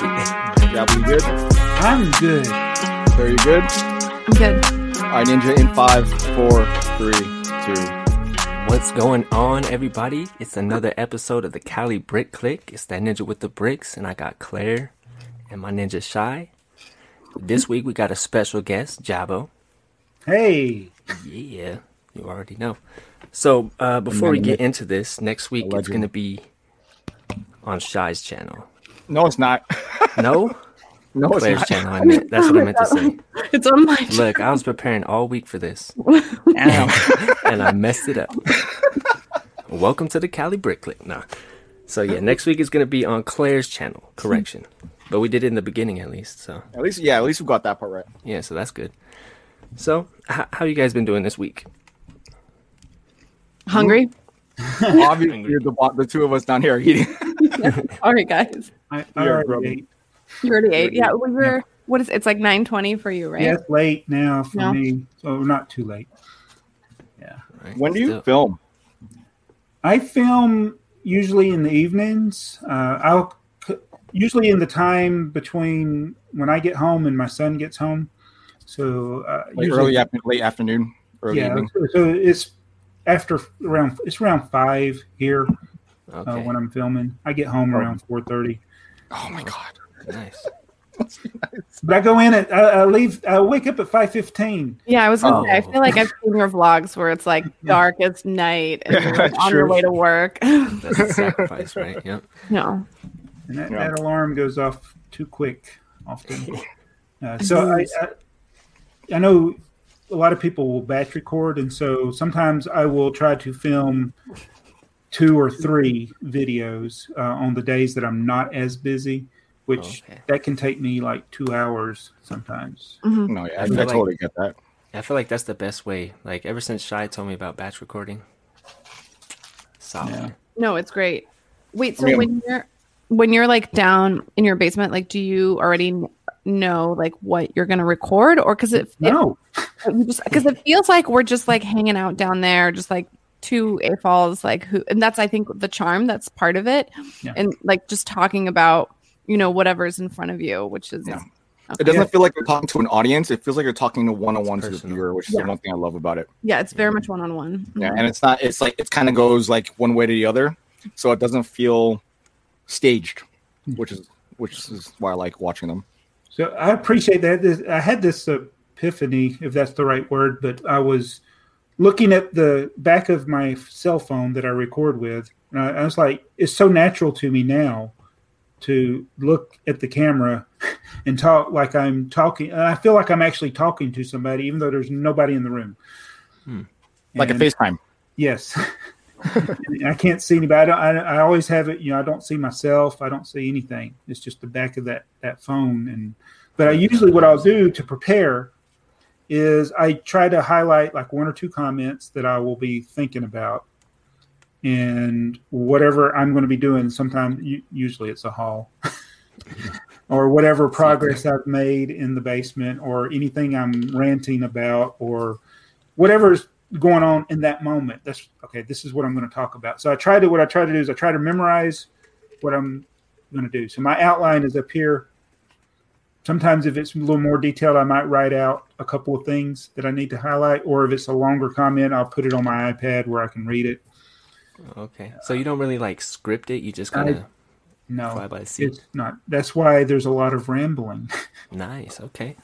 Ricky. Gabby, you good? I'm good. Very good. I'm good. All right, Ninja, in five, four, three, two. What's going on, everybody? It's another episode of the Cali Brick Click. It's that ninja with the bricks, and I got Claire and my ninja Shy. This week we got a special guest, Jabo. Hey. Yeah, you already know. So uh, before we get into this, next week it's going to be on Shy's channel. No, it's not. No, No, it's Claire's not. channel. I meant, that's what I meant to say. It's on my. Look, I was preparing all week for this, Damn. and I messed it up. Welcome to the Cali Brick Click. No. So yeah, next week is going to be on Claire's channel. Correction, but we did it in the beginning at least. So At least, yeah, at least we got that part right. yeah, so that's good. So h- how you guys been doing this week? Hungry? Obviously, the, the two of us down here are eating. All right, guys. I, I Yeah, already ate. You already ate. Yeah, we were. What is? It's like nine twenty for you, right? Yeah, it's late now for No. me, so not too late. Right? when do you Still- film? I film usually in the evenings. Uh, I'll usually in the time between when I get home and my son gets home. So uh, Like usually, early after, late afternoon, early yeah. evening. So, so it's after around it's around five here uh, when I'm filming. I get home around four thirty. Oh my god. nice. But I go in at I, I leave. I wake up at five fifteen. Yeah, I was gonna Oh. say. I oh. feel like I've seen your vlogs where it's like dark as night and you're like, on your way to work. That's a sacrifice, right? Yep. no. and that, Yeah. that alarm goes off too quick often. Uh, so I, I, I know a lot of people will batch record, and so sometimes I will try to film two or three videos uh, on the days that I'm not as busy, which Okay. that can take me like two hours sometimes. Mhm. No, yeah, I, I feel I like- totally get that. I feel like that's the best way. Like ever since Shy told me about batch recording, solid. Yeah. No, it's great. Wait, so Yeah. when you're when you're like down in your basement, like, do you already know like what you're gonna record, or because it, it No, you just because it feels like we're just like hanging out down there, just like two A falls, like who, and that's I think the charm that's part of it, Yeah. and like just talking about you know whatever's in front of you, which is Yeah. okay. It doesn't Yeah. feel like you're talking to an audience. It feels like you're talking to one on one to the viewer, which is Yeah. the one thing I love about it. yeah, it's very much one on one. Yeah, mm-hmm. and it's not. It's like it kind of goes like one way to the other, so it doesn't feel staged, hmm. which is which is why I like watching them. So I appreciate that. This, I had this epiphany, if that's the right word, but I was looking at the back of my cell phone that I record with, and I, I was like, it's so natural to me now to look at the camera and talk like I'm talking. And I feel like I'm actually talking to somebody, even though there's nobody in the room. Hmm. Like And- a FaceTime. Yes. I can't see anybody. I, don't, I, I always have it. You know, I don't see myself. I don't see anything. It's just the back of that that phone. And but I usually what I'll do to prepare is I try to highlight like one or two comments that I will be thinking about, and whatever I'm going to be doing. Sometimes, usually, it's a haul. Or whatever progress I've made in the basement, or anything I'm ranting about, or whatever's going on in that moment. That's okay. This is what I'm going to talk about. So I try to what I try to do is I try to memorize what I'm going to do. So my outline is up here. Sometimes if it's a little more detailed, I might write out a couple of things that I need to highlight, or if it's a longer comment, I'll put it on my iPad where I can read it. Okay, so you don't really like script it. You just kind of fly No, by seat. it's not. That's why there's a lot of rambling. Nice. Okay.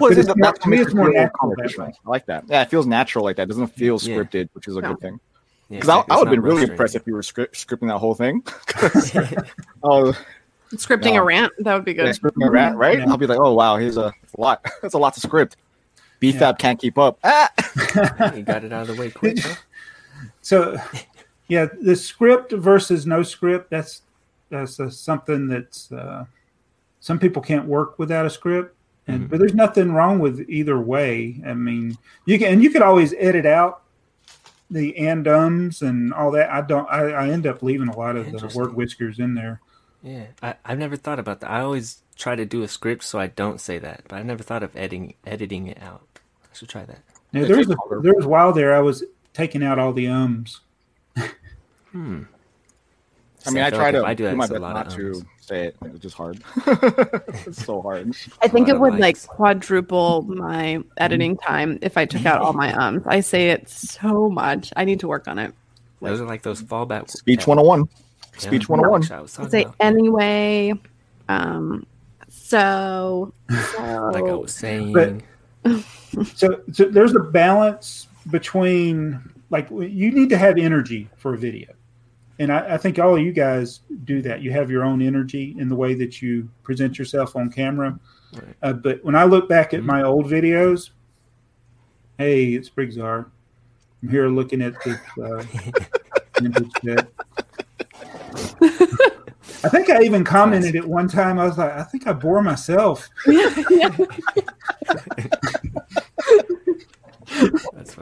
Well, it's, it's more- that to me, it's more real natural that I like that. Yeah, it feels natural like that. It doesn't feel Yeah. scripted, which is a No. good thing. Yeah, Because I. I would have been really frustrating. impressed if you were script, scripting that whole thing. oh, Scripting No. a rant that would be yeah, good. scripting a rant, right? Yeah. I'll be like, oh wow, here's a, a lot. That's a lot to script. BFAB Yeah. can't keep up. Ah! you got it out of the way quick. Huh? So, yeah, the script versus no script. That's that's uh, something that's uh, some people can't work without a script, and Mhm. but there's nothing wrong with either way. I mean, you can and you could always edit out the and ums and all that. I don't. I, I end up leaving a lot of the word whiskers in there. Yeah, I, I've never thought about that. I always try to do a script so I don't say that, but I've never thought of editing editing it out. I should try that. Now, there was a, there was a while there I was taking out all the ums. Hmm. I mean, I feel try like to I do that, do my it's best not of to say it. It's just hard. it's so hard. I think it of would like quadruple my editing time if I took out all my ums. I say it so much. I need to work on it. Those are like those fallback Speech yeah, 101. yeah, Speech 101. which I was say about. anyway. Um. So. so Like I was saying, But- so, so there's a balance between like you need to have energy for a video and I, I think all of you guys do that you have your own energy in the way that you present yourself on camera Right. uh, but when i look back at Mhm. my old videos hey it's Brickzar i'm here looking at this uh, vintage set. I think i even commented at one time i was like i think i bore myself.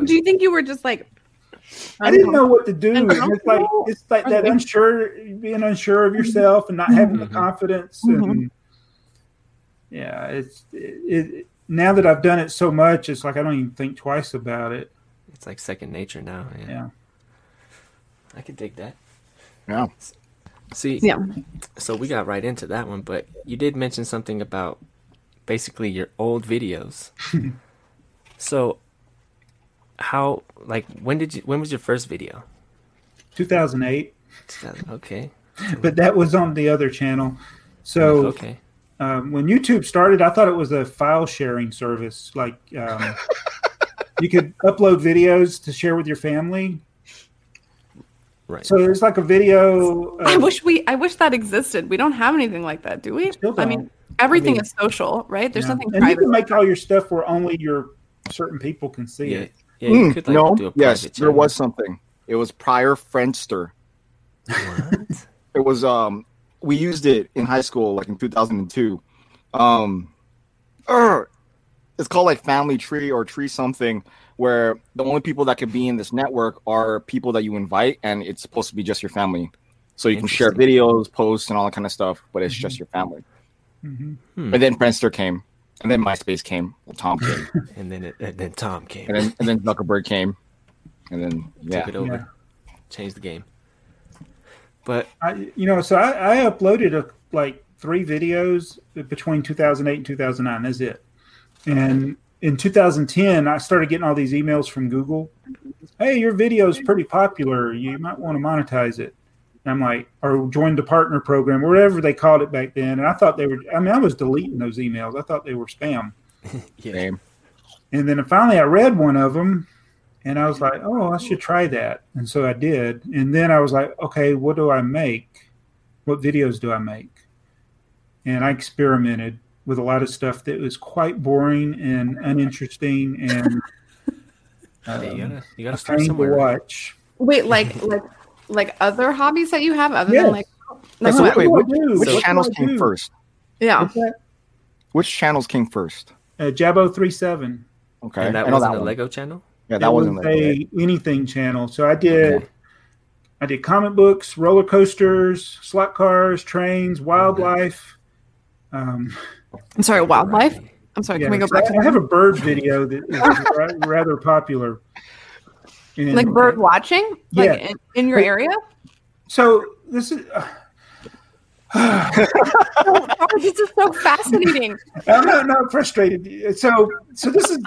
Do you think you were just like? I didn't know what to do. And It's like it's like that unsure, being unsure of yourself and not having the Mhm. confidence. Mhm. And yeah, it's it, it. Now that I've done it so much, it's like I don't even think twice about it. It's like second nature now. Yeah, Yeah. I could dig that. Yeah. See, Yeah. so we got right into that one, but you did mention something about basically your old videos. so, how like when did you when was your first video? 2008, 2000 Okay. but that was on the other channel. So okay. um, when YouTube started, I thought it was a file sharing service. Like um, you could upload videos to share with your family. Right. So there's like a video. I wish we. I wish that existed. We don't have anything like that, do we? I mean, everything I mean- is social, right? There's Yeah. nothing and you private. can make all your stuff where only your certain people can see yeah. it. Yeah. You Mm, could like no, do a yes, private there was something. It was prior Friendster. What? It was um we used it in high school like in 2002. Um er, it's called like Family Tree or Tree something where the only people that could be in this network are people that you invite and it's supposed to be just your family. So you can share videos, posts and all that kind of stuff, but it's just your family. Mhm. Hmm. And then Friendster came. And then MySpace came. Well, Tom came. and then it, and then Tom came, and then and then Zuckerberg came. And then yeah. took it over, Yeah. changed the game. But I, you know, so I, I uploaded a, like three videos between 2008 and 2009. That's it. And in 2010, I started getting all these emails from Google. Hey, your video is pretty popular. You might want to monetize it. And I'm like, or join the partner program, or whatever they called it back then. And I thought they were. I mean, I was deleting those emails. I thought they were spam. yeah, Same. And then finally, I read one of them, and I was like, "Oh, I should try that." And so I did. And then I was like, "Okay, what do I make? What videos do I make?" And I experimented with a lot of stuff that was quite boring and uninteresting and Yeah, you um, gotta you gotta start pain to somewhere. watch. Wait, like like like other hobbies that you have other Yes. than like Yeah, so No, wait, wait, what which, do which What do channels came do? first? yeah. Which channels came first? Uh, Jabo 37. Okay. And that wasn't that a. Lego channel. Yeah, It that wasn't was Lego. a anything channel. So I did Okay. I did comic books, roller coasters, slot cars, trains, wildlife. Um, I'm sorry, wildlife. I'm sorry. yeah, Can we go back I, to I have a bird video that is rather popular. And- like bird watching? Like Yeah. in, in your But- area? So this is. Uh, Oh, this is so fascinating. I'm not, not frustrated. So, so this is.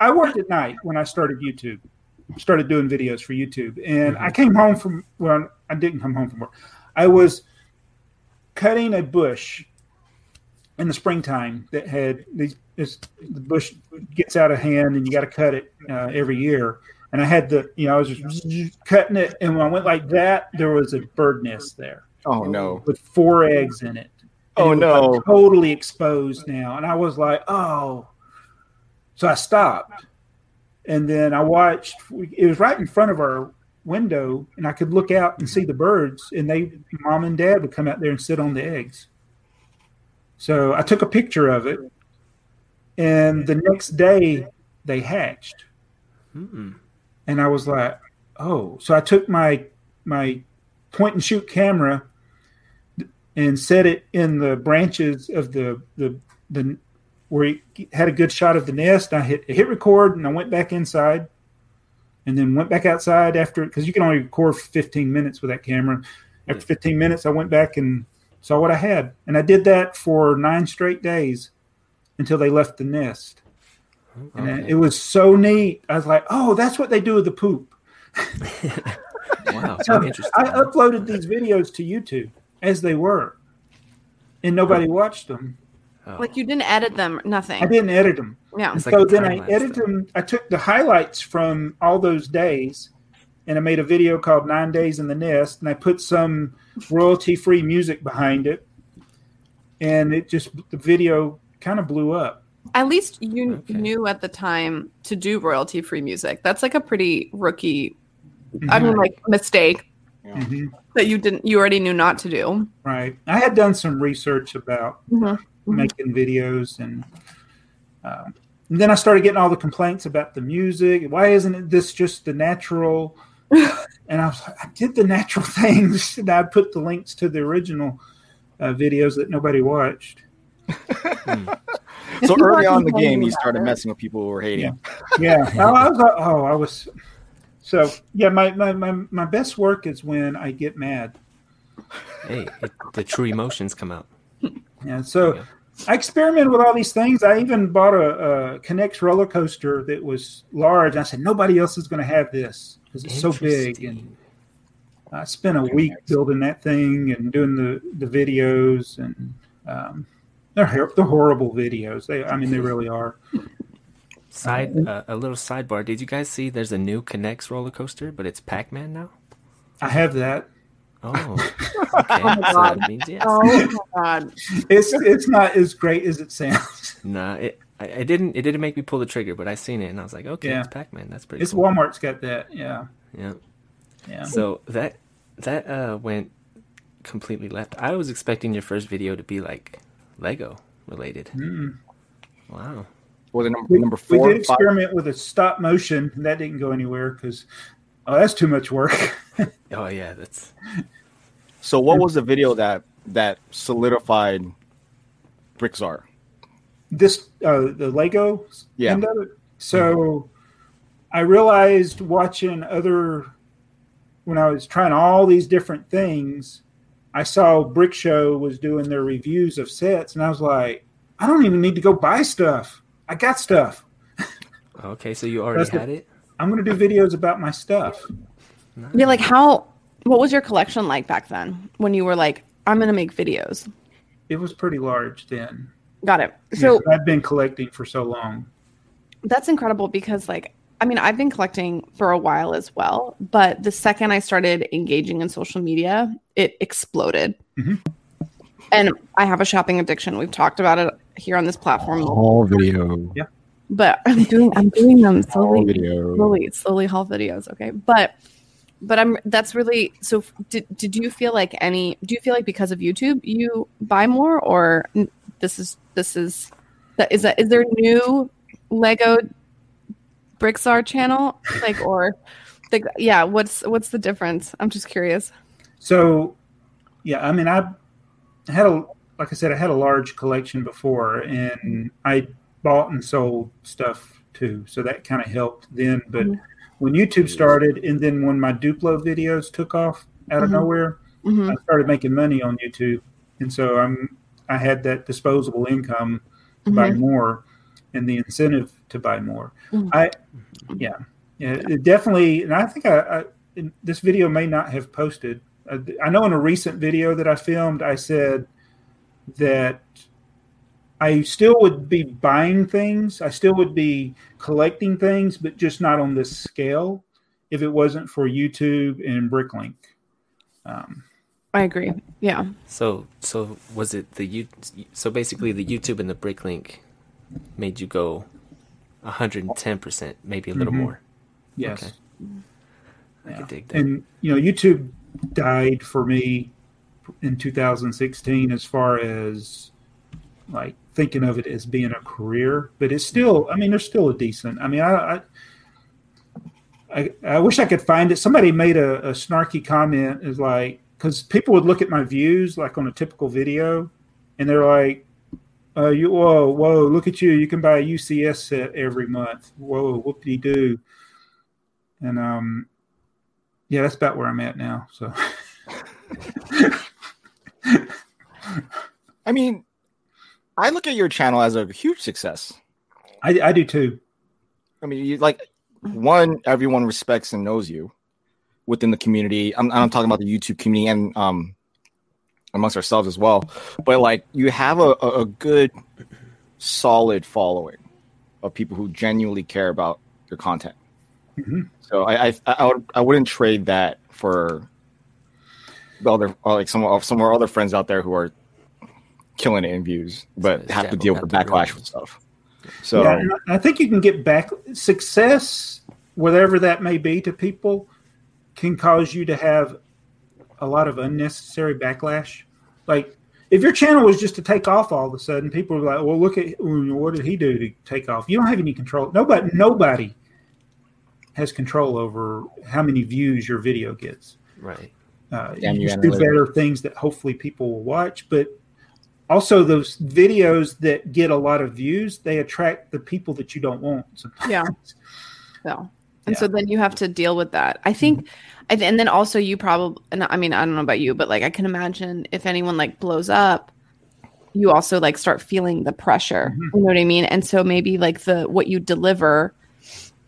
I worked at night when I started YouTube. Started doing videos for YouTube, and I came home from. Well, I didn't come home from work. I was cutting a bush in the springtime that had these. This, the bush gets out of hand, and you got to cut it uh, every year. And I had the, you know, I was just cutting it, and when I went like that, there was a bird nest there Oh no. with four eggs in it. Oh, it was, like, no. totally exposed now. And I was like, oh. So I stopped. And then I watched, it was right in front of our window, and I could look out and see the birds, and they, mom and dad would come out there and sit on the eggs. So I took a picture of it, and the next day they hatched Mm-mm. and I was like, "Oh!" So I took my my point and shoot camera and set it in the branches of the the the where it had a good shot of the nest. I hit hit record and I went back inside, and then went back outside after because you can only record for 15 minutes with that camera. After 15 minutes, I went back and saw what I had, and I did that for nine straight days until they left the nest. And oh. it was so neat. I was like, "Oh, that's what they do with the poop." wow, So so interesting. I uploaded these videos to YouTube as they were, and nobody watched them. Oh. Like you didn't edit them, nothing. I didn't edit them. Yeah. It's like so a then I edited stuff. them. I took the highlights from all those days, and I made a video called Nine Days in the Nest, and I put some royalty-free music behind it, and it just the video kind of blew up. At least you Okay. knew at the time to do royalty free music. That's like a pretty rookie, I mean, like mistake Mhm. that you didn't, you already knew not to do. Right. I had done some research about Mhm. making videos, and, um, and then I started getting all the complaints about the music. Why isn't it this just the natural? and I was like, I did the natural things, and I put the links to the original uh, videos that nobody watched. So early on in the game, he started messing with people who were hating. Yeah. I, I was. like, Oh, I was. So yeah, my, my, my, my best work is when I get mad. Hey, it, the true emotions come out. Yeah. So Yeah. I experimented with all these things. I even bought a, a K'NEX roller coaster that was large. I said nobody else is going to have this because it's so big. And I spent a week building that thing and doing the the videos and um, they're they're horrible videos. They I mean they really are. Side, uh, a little sidebar. Did you guys see? There's a new K'NEX roller coaster, but it's Pac-Man now. I have that. Oh, okay. my God. that means yes. Oh my god. It's it's not as great as it sounds. Nah, it, I, it didn't. It didn't make me pull the trigger, but I seen it and I was like, okay, Yeah. it's Pac-Man. That's pretty. It's cool. Walmart's got that. Yeah. Yeah. Yeah. So that that uh went completely left. I was expecting your first video to be like Lego related. Mm. Wow. Was it number, We, number we four? did five? experiment with a stop motion, that didn't go anywhere because oh, that's too much work. Oh yeah, that's So what was the video that that solidified Brickzar? this uh, the Lego Yeah. end of it. So I realized watching other when I was trying all these different things, I saw Brick Show was doing their reviews of sets, and I was like, I don't even need to go buy stuff. I got stuff. okay. So you already That's the- had it. I'm going to do videos about my stuff. Yeah, like how what was your collection like back then when you were like, I'm gonna make videos? It was pretty large then. Got it. So Yeah, I've been collecting for so long. that's incredible because like I mean, I've been collecting for a while as well, but the second I started engaging in social media, it exploded. Mhm. And I have a shopping addiction. We've talked about it here on this platform, All video. But I'm doing I'm doing them slowly, slowly, slowly haul videos. Okay, but but I'm that's really so. Did did you feel like any? Do you feel like because of YouTube you buy more, or this is this is that is that is there new Lego Brickzar channel like or like yeah? What's what's the difference? I'm just curious. So, yeah, I mean, I had a like I said, I had a large collection before, and I bought and sold stuff too, so that kind of helped then. But Mhm. when YouTube started, and then when my Duplo videos took off out of Mhm. nowhere, hmm I started making money on YouTube, and so I'm I had that disposable income to buy more, and the incentive to buy more. Mhm. I, yeah, yeah, it definitely, and I think I, I this video may not have posted. I, I know in a recent video that I filmed, I said that I still would be buying things, I still would be collecting things, but just not on this scale if it wasn't for YouTube and Bricklink. Um, I agree. Yeah. So so was it the you? So basically, the YouTube and the BrickLink made you go 110 percent, maybe a little Mhm. more. yes. Okay. I Yeah. could dig that. and you know youtube died for me in 2016 as far as like thinking of it as being a career but it's still i mean there's still a decent i mean i i, I, wish i could find it. Somebody made a, a snarky comment is like because people would look at my views like on a typical video and they're like uh, you whoa whoa look at you you can buy a ucs set every month. Whoa whoopty doo and um yeah, that's about where I'm at now. So. I mean, I look at your channel as a huge success. I, I do too. I mean, you like one, everyone respects and knows you within the community. I'm, I'm talking about the YouTube community and um amongst ourselves as well. But like, you have a, a good, solid following of people who genuinely care about your content. Mhm. So I, I I would I wouldn't trade that for the other like some of some of our other friends out there who are killing it in views, but So have to deal with the got the backlash real- with stuff. So yeah, I think you can get back success, whatever that may be to people, can cause you to have a lot of unnecessary backlash. Like if your channel was just to take off all of a sudden, people are like, "Well, look at what did he do to take off?" You don't have any control. Nobody, nobody has control over how many views your video gets. Right. Uh, Damn you you, just do better things that hopefully people will watch, but also those videos that get a lot of views, they attract the people that you don't want. Sometimes. Yeah. So, and Yeah. so then you have to deal with that. I think, mm-hmm. I th- and then also you probably, and I mean, I don't know about you, but like I can imagine if anyone like blows up, you also like start feeling the pressure. Mm-hmm. You know what I mean? And so maybe like the what you deliver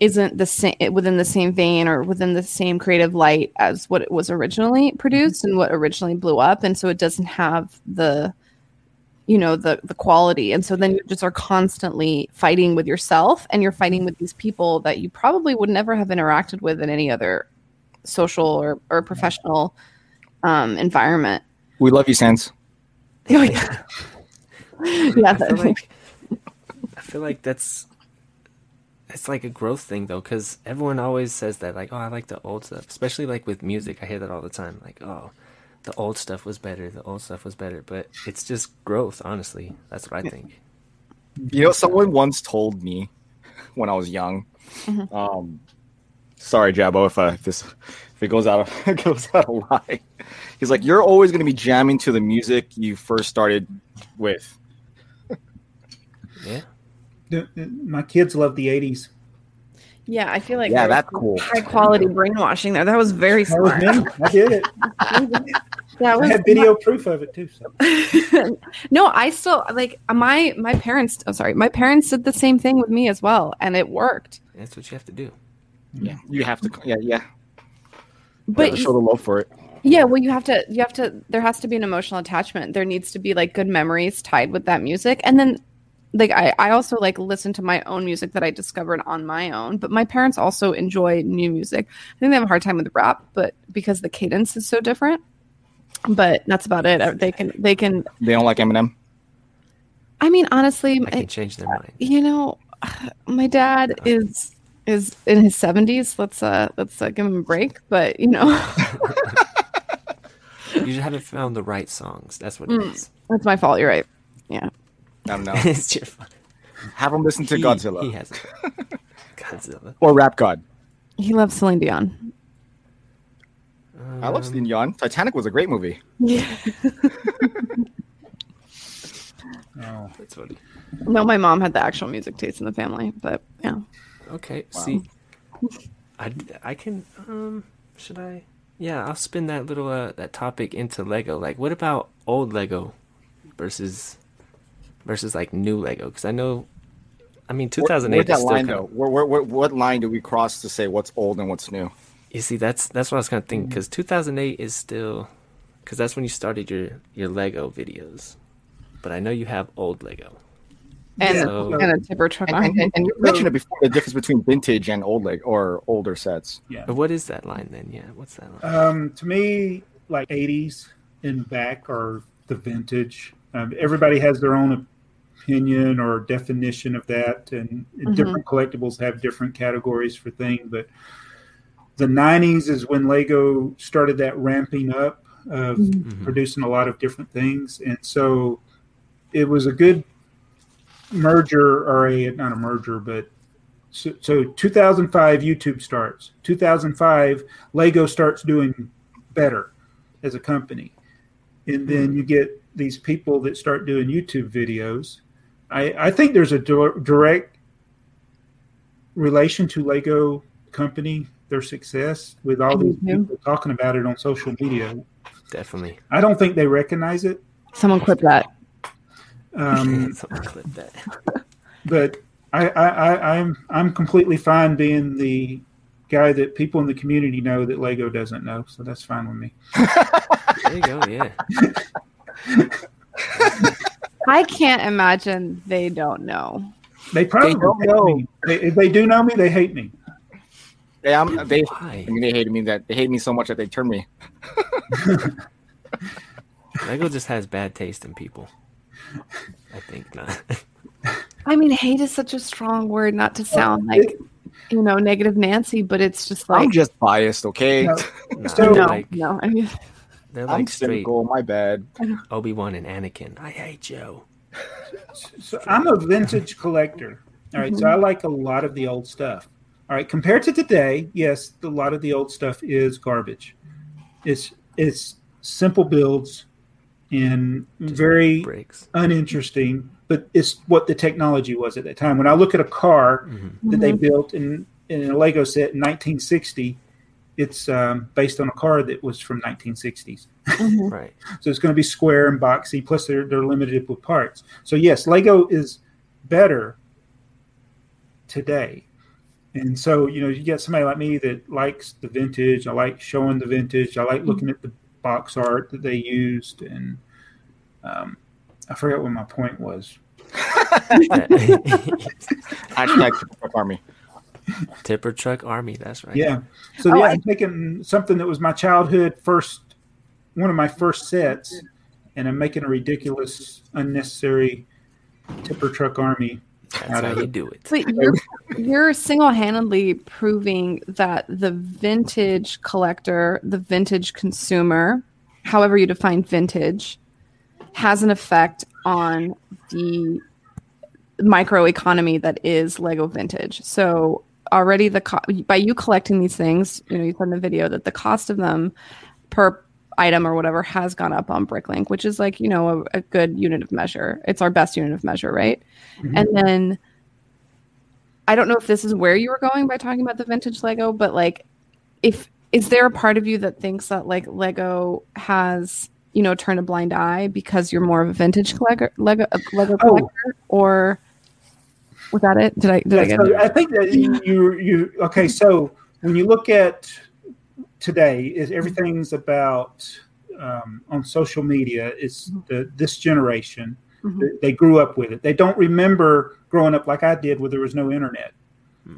isn't the same within the same vein or within the same creative light as what it was originally mm-hmm. produced and what originally blew up, and so it doesn't have the you know the the quality and so then you just are constantly fighting with yourself and you're fighting with these people that you probably would never have interacted with in any other social or, or professional um environment we love you, Sans. oh yeah yeah I feel like I feel like that's it's like a growth thing though, because everyone always says that like, oh, I like the old stuff, especially like with music. I hear that all the time, like, oh, the old stuff was better, the old stuff was better, but it's just growth. Honestly, that's what I think. You know, someone once told me when I was young. Um, sorry, Jabo, if, uh, if this if it goes out of goes out of line. He's like, you're always going to be jamming to the music you first started with. Yeah, The- the- My kids love the '80s. Yeah i feel like Yeah, that's cool. high quality brainwashing there that was very That was smart me. I did it. that was I was have video proof of it too. So. no, I still like my my parents. I'm sorry, my parents did the same thing with me as well, and it worked. that's what you have to do. Yeah, you have to. Yeah, yeah. But But show the love for it. yeah, well, you have to. You have to. There has to be an emotional attachment. There needs to be like good memories tied with that music, and then like I I also like listen to my own music that I discovered on my own. But my parents also enjoy new music. I think they have a hard time with rap, but because the cadence is so different. But that's about it. They can. They can. They don't like Eminem. I mean, honestly, I can change their mind. you know my dad is is in his 70s let's uh let's uh, give him a break but you know You just haven't found the right songs. That's what it Mm. is. that's my fault you're right yeah I don't know. it's your fault. Have him listen to He- Godzilla He has it. Godzilla. or Rap God. he loves Celine Dion I love Celine Dion. Titanic was a great movie. yeah Oh. That's funny. no my mom had the actual music taste in the family but yeah Okay. Wow. See, I, I can um should I? Yeah, I'll spin that little uh that topic into Lego. Like, what about old Lego versus versus like new Lego? Because I know, I mean, two thousand Where's eight that is still line kind though? of. Where, where, where, what line do we cross to say what's old and what's new? You see, that's that's what I was kind of thinking. Because two thousand eight is still, because that's when you started your your Lego videos. But I know you have old Lego. and So- and a tipper truck And, and, and, and you mentioned it before the difference between vintage and old leg or older sets. Yeah. But what is that line then? Yeah, what's that line? Um, to me, like '80s and back are the vintage. Um, everybody has their own opinion or definition of that, and mm-hmm. different collectibles have different categories for things. But the '90s is when Lego started that ramping up of Mhm. producing a lot of different things, and so it was a good merger or a not a merger, but so, so 2005 YouTube starts. 2005 Lego starts doing better as a company, and then mm-hmm. you get these people that start doing YouTube videos. I, I think there's a dir- direct relation to Lego company their success with all I do these people talking about it on social media. Definitely. I don't think they recognize it. Someone clip that. Um, Someone clip that. but I, I, I, I'm I'm completely fine being the guy that people in the community know that Lego doesn't know, so that's fine with me. There you go. Yeah. I can't imagine they don't know. They probably don't know. They, if they do know me, they hate me. Yeah, I'm, they. Why? I mean, they hated me that they hate me so much that they turned me. Lego just has bad taste in people. I think not. I mean, hate is such a strong word, not to sound like you know negative Nancy, but it's just like I'm just biased, okay? No. Nah, So- no, like no. I mean, they're I'm like straight cynical. My bad. Obi Wan and Anakin. I hate you. So I'm a vintage collector. All right, so I like a lot of the old stuff. All right, compared to today, yes, a lot of the old stuff is garbage. It's it's simple builds and very Breaks. uninteresting, but it's what the technology was at that time. When I look at a car Mm-hmm. that they built in in a Lego set in 1960, it's um, based on a car that was from 1960s. mhm. Right. So it's going to be square and boxy. Plus, they're they're limited with parts. So yes, Lego is better today. And so you know, you get somebody like me that likes the vintage. I like showing the vintage. I like looking at the box art that they used, and um, I forgot what my point was. Hashtag Truck Army. Tipper Truck Army. That's right. Yeah. So Oh, yeah, I- I'm taking something that was my childhood first, one of my first sets, and I'm making a ridiculous, unnecessary tipper truck army. That's how you do it. But you're you're single-handedly proving that the vintage collector, the vintage consumer, however you define vintage, has an effect on the microeconomy that is Lego vintage. So already the co- by you collecting these things, you know, you said in the video that the cost of them per item or whatever has gone up on Bricklink, which is like, you know, a, a good unit of measure. It's our best unit of measure, right? Mm-hmm. And then I don't know if this is where you were going by talking about the vintage Lego, but like if is there a part of you that thinks that like Lego has, you know, turned a blind eye because you're more of a vintage collector Lego Lego Oh. collector or was that it? Did I did I Yeah, get so it? I think that you, you you okay. So when you look at today, is everything's about um, on social media. It's the this generation. Mhm. They- They grew up with it. They don't remember growing up like I did, where there was no internet.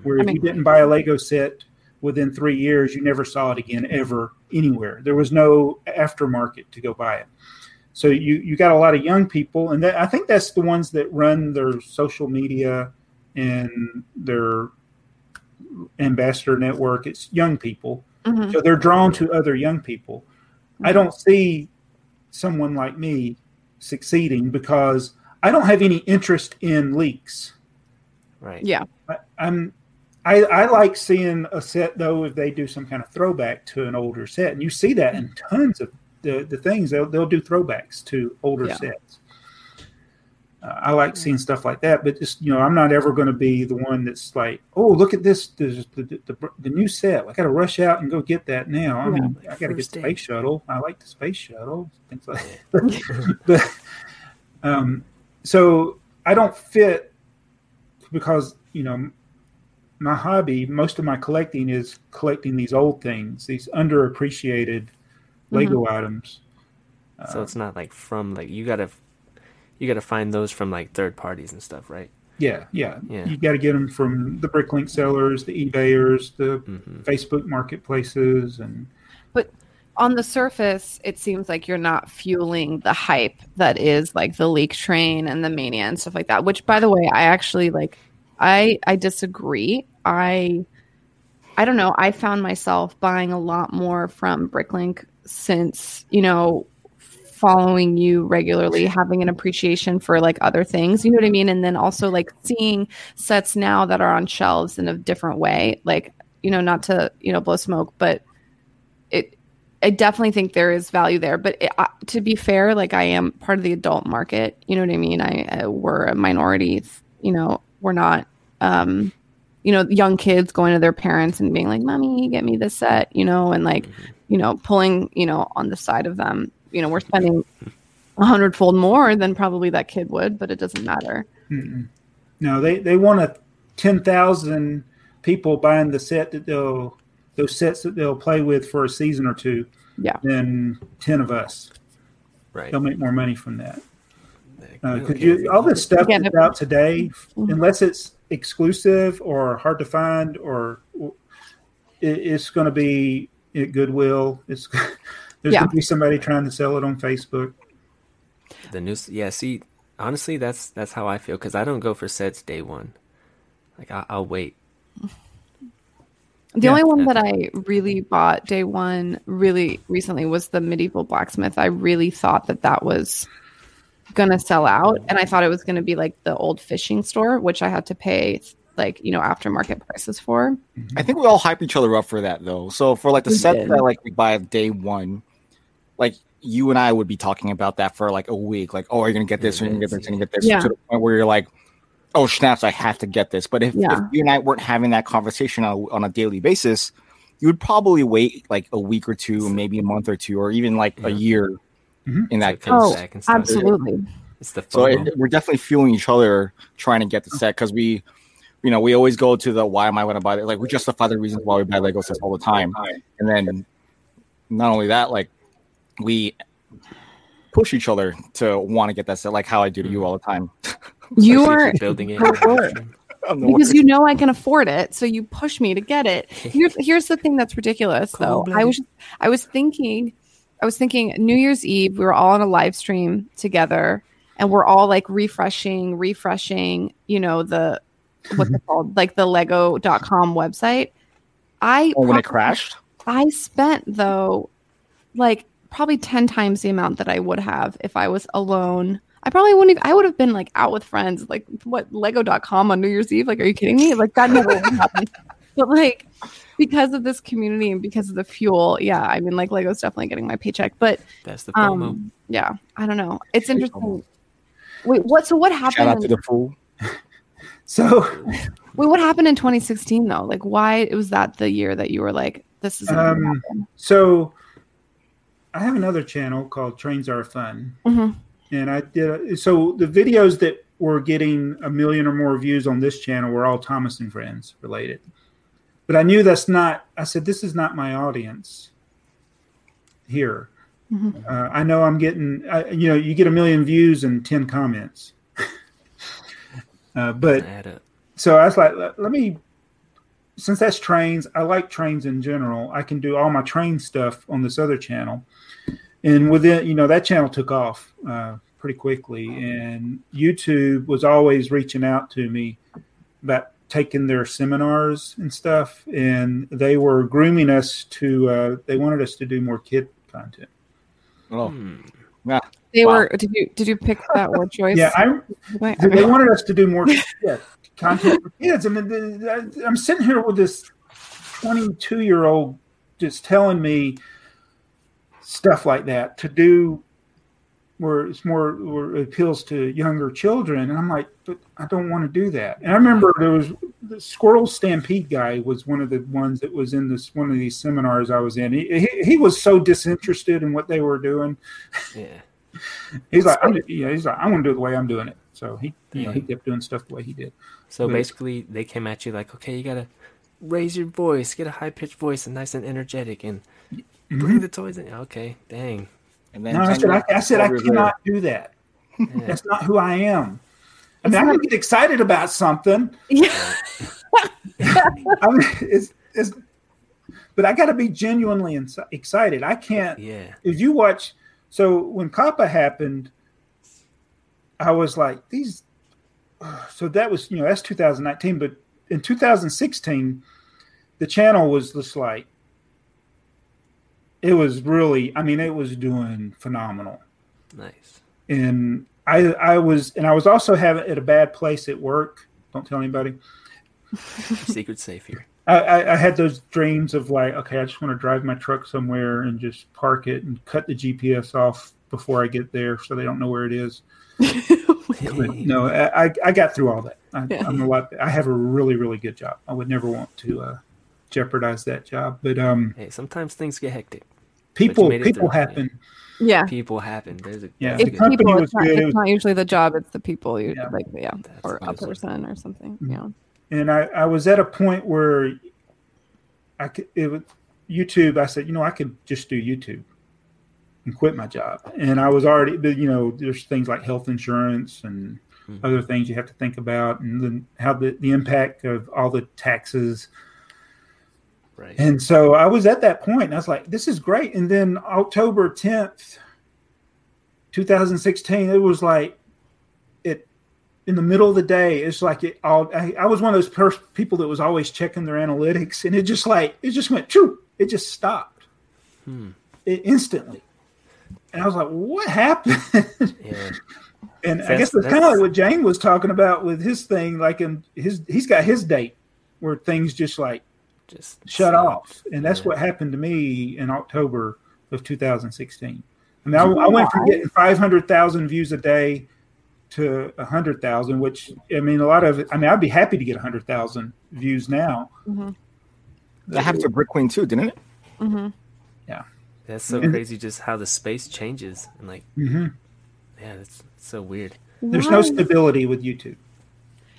Where I if mean- you didn't buy a Lego set within three years, you never saw it again ever anywhere. There was no aftermarket to go buy it. So you you got a lot of young people, and that, I think that's the ones that run their social media and their ambassador network. It's young people, Mhm. so they're drawn to other young people. I don't see someone like me succeeding because I don't have any interest in leaks. Right. Yeah. I, I'm I, I like seeing a set though if they do some kind of throwback to an older set, and you see that in tons of the, the things they'll they'll do throwbacks to older Yeah. sets. Uh, I like seeing stuff like that, but just you know, I'm not ever going to be the one that's like, oh, look at this, the the, the, the new set. I got to rush out and go get that now. I Yeah. mean, I got to get the day. space shuttle. I like the space shuttle, things like that. but um, so I don't fit because you know my hobby, most of my collecting is collecting these old things, these underappreciated Lego items. So it's not like from like you gotta you gotta find those from like third parties and stuff, right? Yeah, yeah. Yeah. You got to get them from the Bricklink sellers, the eBayers, the hmm Facebook marketplaces, and But on the surface, it seems like you're not fueling the hype that is like the leak train and the mania and stuff like that. Which, by the way, I actually like. I I disagree. I I don't know. I found myself buying a lot more from Bricklink since you know following you regularly, having an appreciation for like other things. You know what I mean? And then also like seeing sets now that are on shelves in a different way. Like you know, not to you know blow smoke, but it I definitely think there is value there, but it, uh, to be fair, like I am part of the adult market. You know what I mean? I uh, we're a minority. You know, we're not. Um, you know, young kids going to their parents and being like, "Mommy, get me this set," you know, and like, you know, pulling, you know, on the side of them. You know, we're spending a hundredfold more than probably that kid would, but it doesn't matter. Mm-mm. No, they they want a ten thousand people buying the set that they'll those sets that they'll play with for a season or two. Yeah. Than ten of us. Right. They'll make more money from that. Like, Because you all this stuff Yeah, that's no- out today, Mhm. unless it's exclusive or hard to find, or it, it's going to be at Goodwill. It's there's Yeah. going to be somebody trying to sell it on Facebook. the news. Yeah. See, honestly, that's that's how I feel because I don't go for sets day one. Like I, I'll wait. The Yeah. only one that I really bought day one really recently was the medieval blacksmith. I really thought that that was gonna sell out, and I thought it was gonna be like the old fishing store, which I had to pay like you know aftermarket prices for. Mm-hmm. I think we all hype each other up for that though. So for like the We set did. that like we buy day one, like you and I would be talking about that for like a week. Like, oh, are you gonna get this? Are you gonna get this? Are you gonna get this? Yeah. To the point where you're like, oh snaps, I have to get this. But if, if you and I weren't having that conversation on, a- on a daily basis, you would probably wait like a week or two, maybe a month or two, or even like a Yeah. year Mhm. in that it comes Oh, back and stuff. Absolutely. It's the So it, we're definitely fueling each other trying to get the set because we, you know, we always go to the why am I going to buy it? Like we justify the reasons why we buy Lego sets all the time, and then not only that, like we push each other to want to get that set, like how I do to you mm. all the time. You are building it. Go for it. I'm the because you know I can afford it, so you push me to get it. Here's here's the thing that's ridiculous though. I was I was thinking I was thinking New Year's Eve, we were all on a live stream together and we're all like refreshing, refreshing, you know, the what's it called? Like the lego.com website. I Oh, when it crashed. I spent though like probably 10 times the amount that I would have if I was alone. I probably wouldn't even, I would have been like out with friends, like what lego.com on New Year's Eve. Like, are you kidding me? Like that never would happen. But like because of this community and because of the fuel, yeah, I mean like Lego's definitely getting my paycheck. But That's the FOMO. um yeah, I don't know. It's interesting. Wait, what so what Shout out happened? to the fool. So Wait, what happened in 2016 though? Like why was that the year that you were like, this is Um, so I have another channel called Trains Are Fun, Mhm. and I did so the videos that were getting a million or more views on this channel were all Thomas and Friends related. But I knew that's not. I said this is not my audience here. Mhm. Uh, I know I'm getting. I, you know, you get a million views and ten comments. uh, but so I was like, let, let me, since that's trains, I like trains in general. I can do all my train stuff on this other channel. And within, you know, that channel took off uh, pretty quickly. And YouTube was always reaching out to me about taking their seminars and stuff. And they were grooming us to, uh, they wanted us to do more kid content. Oh, Hmm. yeah. They Wow. were did you did you pick that word choice? Yeah, I, Wait, they wanted us to do more yeah, content for kids. And then the- I'm sitting here with this 22 year old just telling me stuff like that to do where it's more where it appeals to younger children. And I'm like, but I don't want to do that. And I remember there was the Squirrel Stampede guy was one of the ones that was in this one of these seminars I was in. He, he, he was so disinterested in what they were doing. Yeah. He's like, I'm, yeah, he's like, I want to do it the way I'm doing it. So he, you know, he kept doing stuff the way he did. So But- basically, they came at you like, okay, you gotta raise your voice, get a high pitched voice, and nice and energetic, and mm-hmm. bring the toys in. Okay, dang. And then No, I said, I, I said, I Twelve years cannot do that. Yeah. That's not who I am. I mean, I can get excited about something. Yeah. I mean, it's, it's, but I got to be genuinely ins- excited. I can't. yeah. If you watch, so when COPPA happened, I was like, these. So that was, you know, that's 2019. But in 2016, the channel was just like, it was really, I mean, it was doing phenomenal. Nice. and I I was and I was also having at a bad place at work. Don't tell anybody. Secret safe here. I, I, I had those dreams of like, okay, I just want to drive my truck somewhere and just park it and cut the GPS off before I get there, so they don't know where it is. But no, I, I- I got through all that. I, Yeah. I'm a lot. I have a really, really good job. I would never want to uh, jeopardize that job. But um, Hey, sometimes things get hectic. people, people through, happen. Yeah. People happen. There's a Yeah. that's The It's company people, was it's, not, good. It it's was- not usually the job, it's the people you Yeah. like yeah. That's or a person or something. Mhm. Yeah. and I, I was at a point where I could it was YouTube. I said, you know, I could just do YouTube and quit my job. And I was already, you know, there's things like health insurance and Mhm. other things you have to think about, and then how the, the impact of all the taxes. Right. And so I was at that point, and I was like, this is great. And then October 10th, 2016, it was like it in the middle of the day. It's like it all. I, I was one of those pers- people that was always checking their analytics, and it just like it just went true. It just stopped Hmm. it instantly, and I was like, what happened? Yeah. and I That's- guess it's kind of like what Jane was talking about with his thing. Like in his, he's got his date where things just like Just shut stop. off, and that's Yeah. what happened to me in October of 2016. I mean, I, I went from getting 500,000 views a day to 100,000, which I mean, a lot of it. I mean, I'd be happy to get 100,000 views now. hmm That happened to Brick Queen too, didn't it? hmm That's so And- crazy. Just how the space changes and like, hmm yeah, that's so weird. There's no stability with YouTube.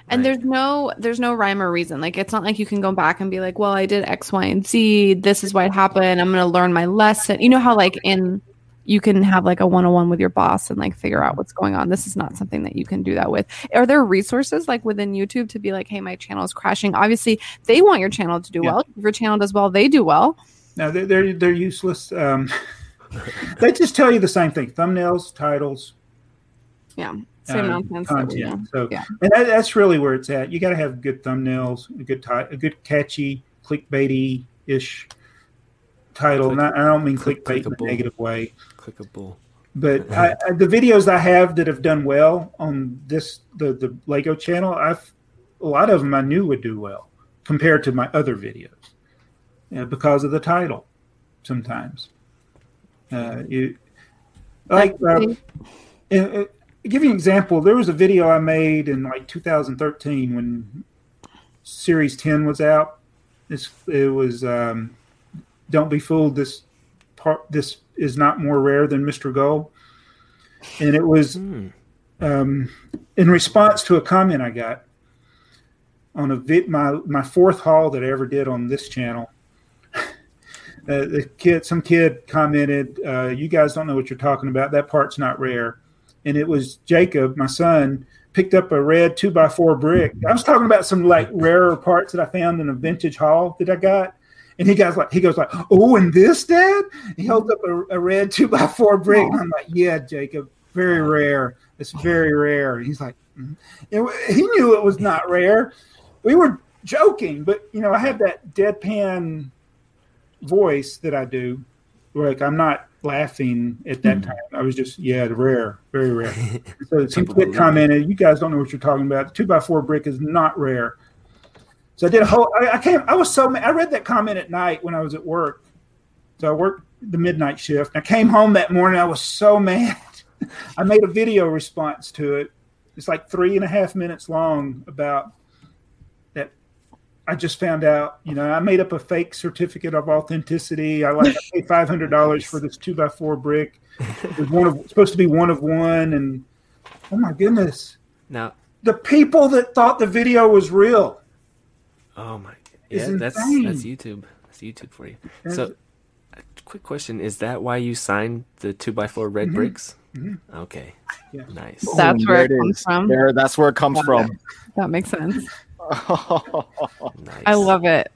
and Right. there's no there's no rhyme or reason. Like it's not like you can go back and be like well i did x y and z. This is what happened. I'm going to learn my lesson. You know how like in you can have like a one-on-one with your boss and like figure out what's going on. This is not something that you can do that with. Are there resources like within youtube to be like hey my channel is crashing. Obviously they want your channel to do Yeah. well. If your channel does well. They do well No, they're they're, they're useless. Um, they just tell you the same thing: thumbnails, titles, yeah same uh, nonsense that we know. content. So, Yeah. and that, that's really where it's at. You got to have good thumbnails, a good ti- a good catchy, clickbaity ish title. Click- Not, I don't mean click- clickbait in a negative way, Clickable. but I, I, the videos I have that have done well on this the the Lego channel, I've a lot of them I knew would do well compared to my other videos because of the title. Sometimes, uh, you like. Uh, uh, give you an example. There was a video I made in like 2013 when Series 10 was out. This it was. Um, Don't be fooled. This part. This is not more rare than Mr. Gold. And it was Hmm. um, in response to a comment I got on a vid, my my fourth haul that I ever did on this channel. Uh, the kid, some kid commented, uh, "You guys don't know what you're talking about. That part's not rare." And it was Jacob, my son, picked up a red two by four brick. I was talking about some like rarer parts that I found in a vintage haul that I got. And he goes like, he goes like, "Oh, and this, Dad?" He holds up a, a red two by four brick. And I'm like, "Yeah, Jacob, very rare. It's very rare." And he's like, mm. And he knew it was not rare. We were joking, but you know, I had that deadpan voice that I do. Like I'm not laughing at that time. I was just, yeah, rare, very rare. So some kid commented, "You guys don't know what you're talking about. The two by four brick is not rare." So I did a whole. I, I came. I was so. I read that comment at night when I was at work. So I worked the midnight shift. I came home that morning. I was so mad. I made a video response to it. It's like three and a half minutes long about. I just found out. You know, I made up a fake certificate of authenticity. I like I paid five hundred dollars for this two by four brick. It was one of supposed to be one of one, and oh my goodness, Now, the people that thought the video was real. oh my, It's yeah, that's that's YouTube. That's YouTube for you. And- So, a quick question: Is that why you signed the two by four red Mhm. bricks? Mhm. Okay, Yeah. nice. That's Boom, where there it comes from. There, that's where it comes from. that makes sense nice. i love it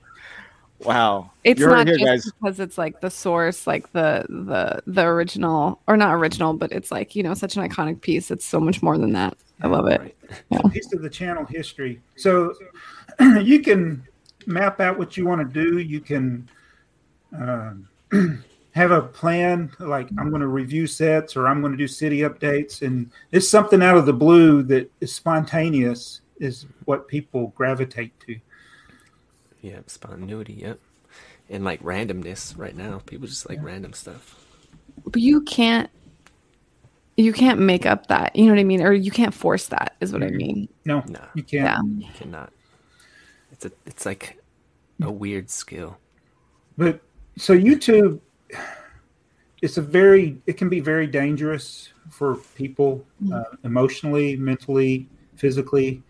wow. It's You heard not it just guys. because it's like the source, like the the the original, or not original, but it's like you know such an iconic piece. It's so much more than that. I love it. Right. a piece of the channel history. So you can map out what you want to do. You can um, have a plan, like I'm going to review sets or I'm going to do city updates, and it's something out of the blue that is spontaneous. Is what people gravitate to. Yeah, spontaneity. Yep. And like randomness right now, people just like random stuff. But you can't. you can't make up that. You know what I mean? Or you can't force that. Is what I Mhm. mean. No, No, you can't. Yeah. you cannot. It's a it's like a weird skill. But so YouTube, it's a very it can be very dangerous for people uh, emotionally, mentally, physically,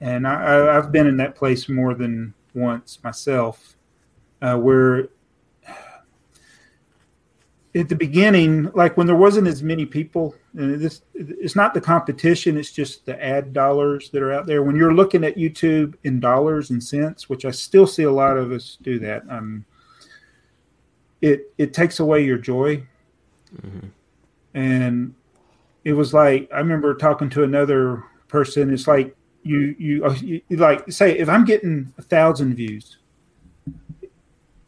and I, I've been in that place more than once myself, uh, where at the beginning, like when there wasn't as many people, and this it's not the competition, it's just the ad dollars that are out there. When you're looking at YouTube in dollars and cents, which I still see a lot of us do that, um, it it takes away your joy. And it was like I remember talking to another person. It's like you you, uh, you you like say if I'm getting a thousand views,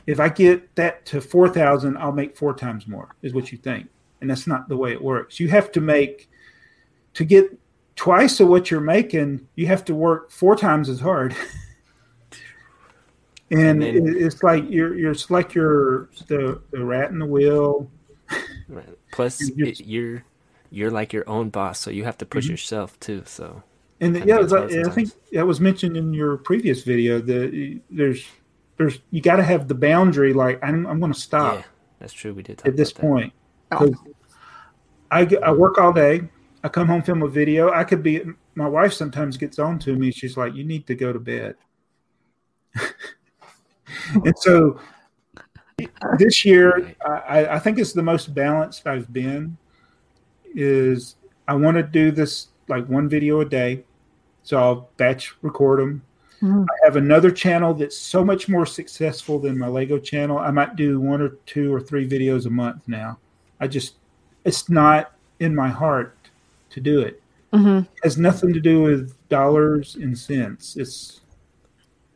if I get that to four thousand, I'll make four times more. Is what you think, and that's not the way it works. You have to make to get twice of what you're making. You have to work four times as hard. And And then- it's like you're you're it's like you're the, the rat in the wheel. Plus, You're- it, you're you're like your own boss, so you have to push Mhm. yourself too. So And Kinda yeah, makes it's I think that was mentioned in your previous video. That there's there's you got to have the boundary. Like I'm I'm going to stop yeah, that's true. We did at this point. Oh. I I work all day. I come home film a video. I could be. My wife sometimes gets on to me. She's like, "You need to go to bed." and so this year, I, I think it's the most balanced I've been. Is I want to do this like one video a day, so I'll batch record them. Mhm. I have another channel that's so much more successful than my Lego channel. I might do one or two or three videos a month now. I just, it's not in my heart to do it. hmm It has nothing to do with dollars and cents. It's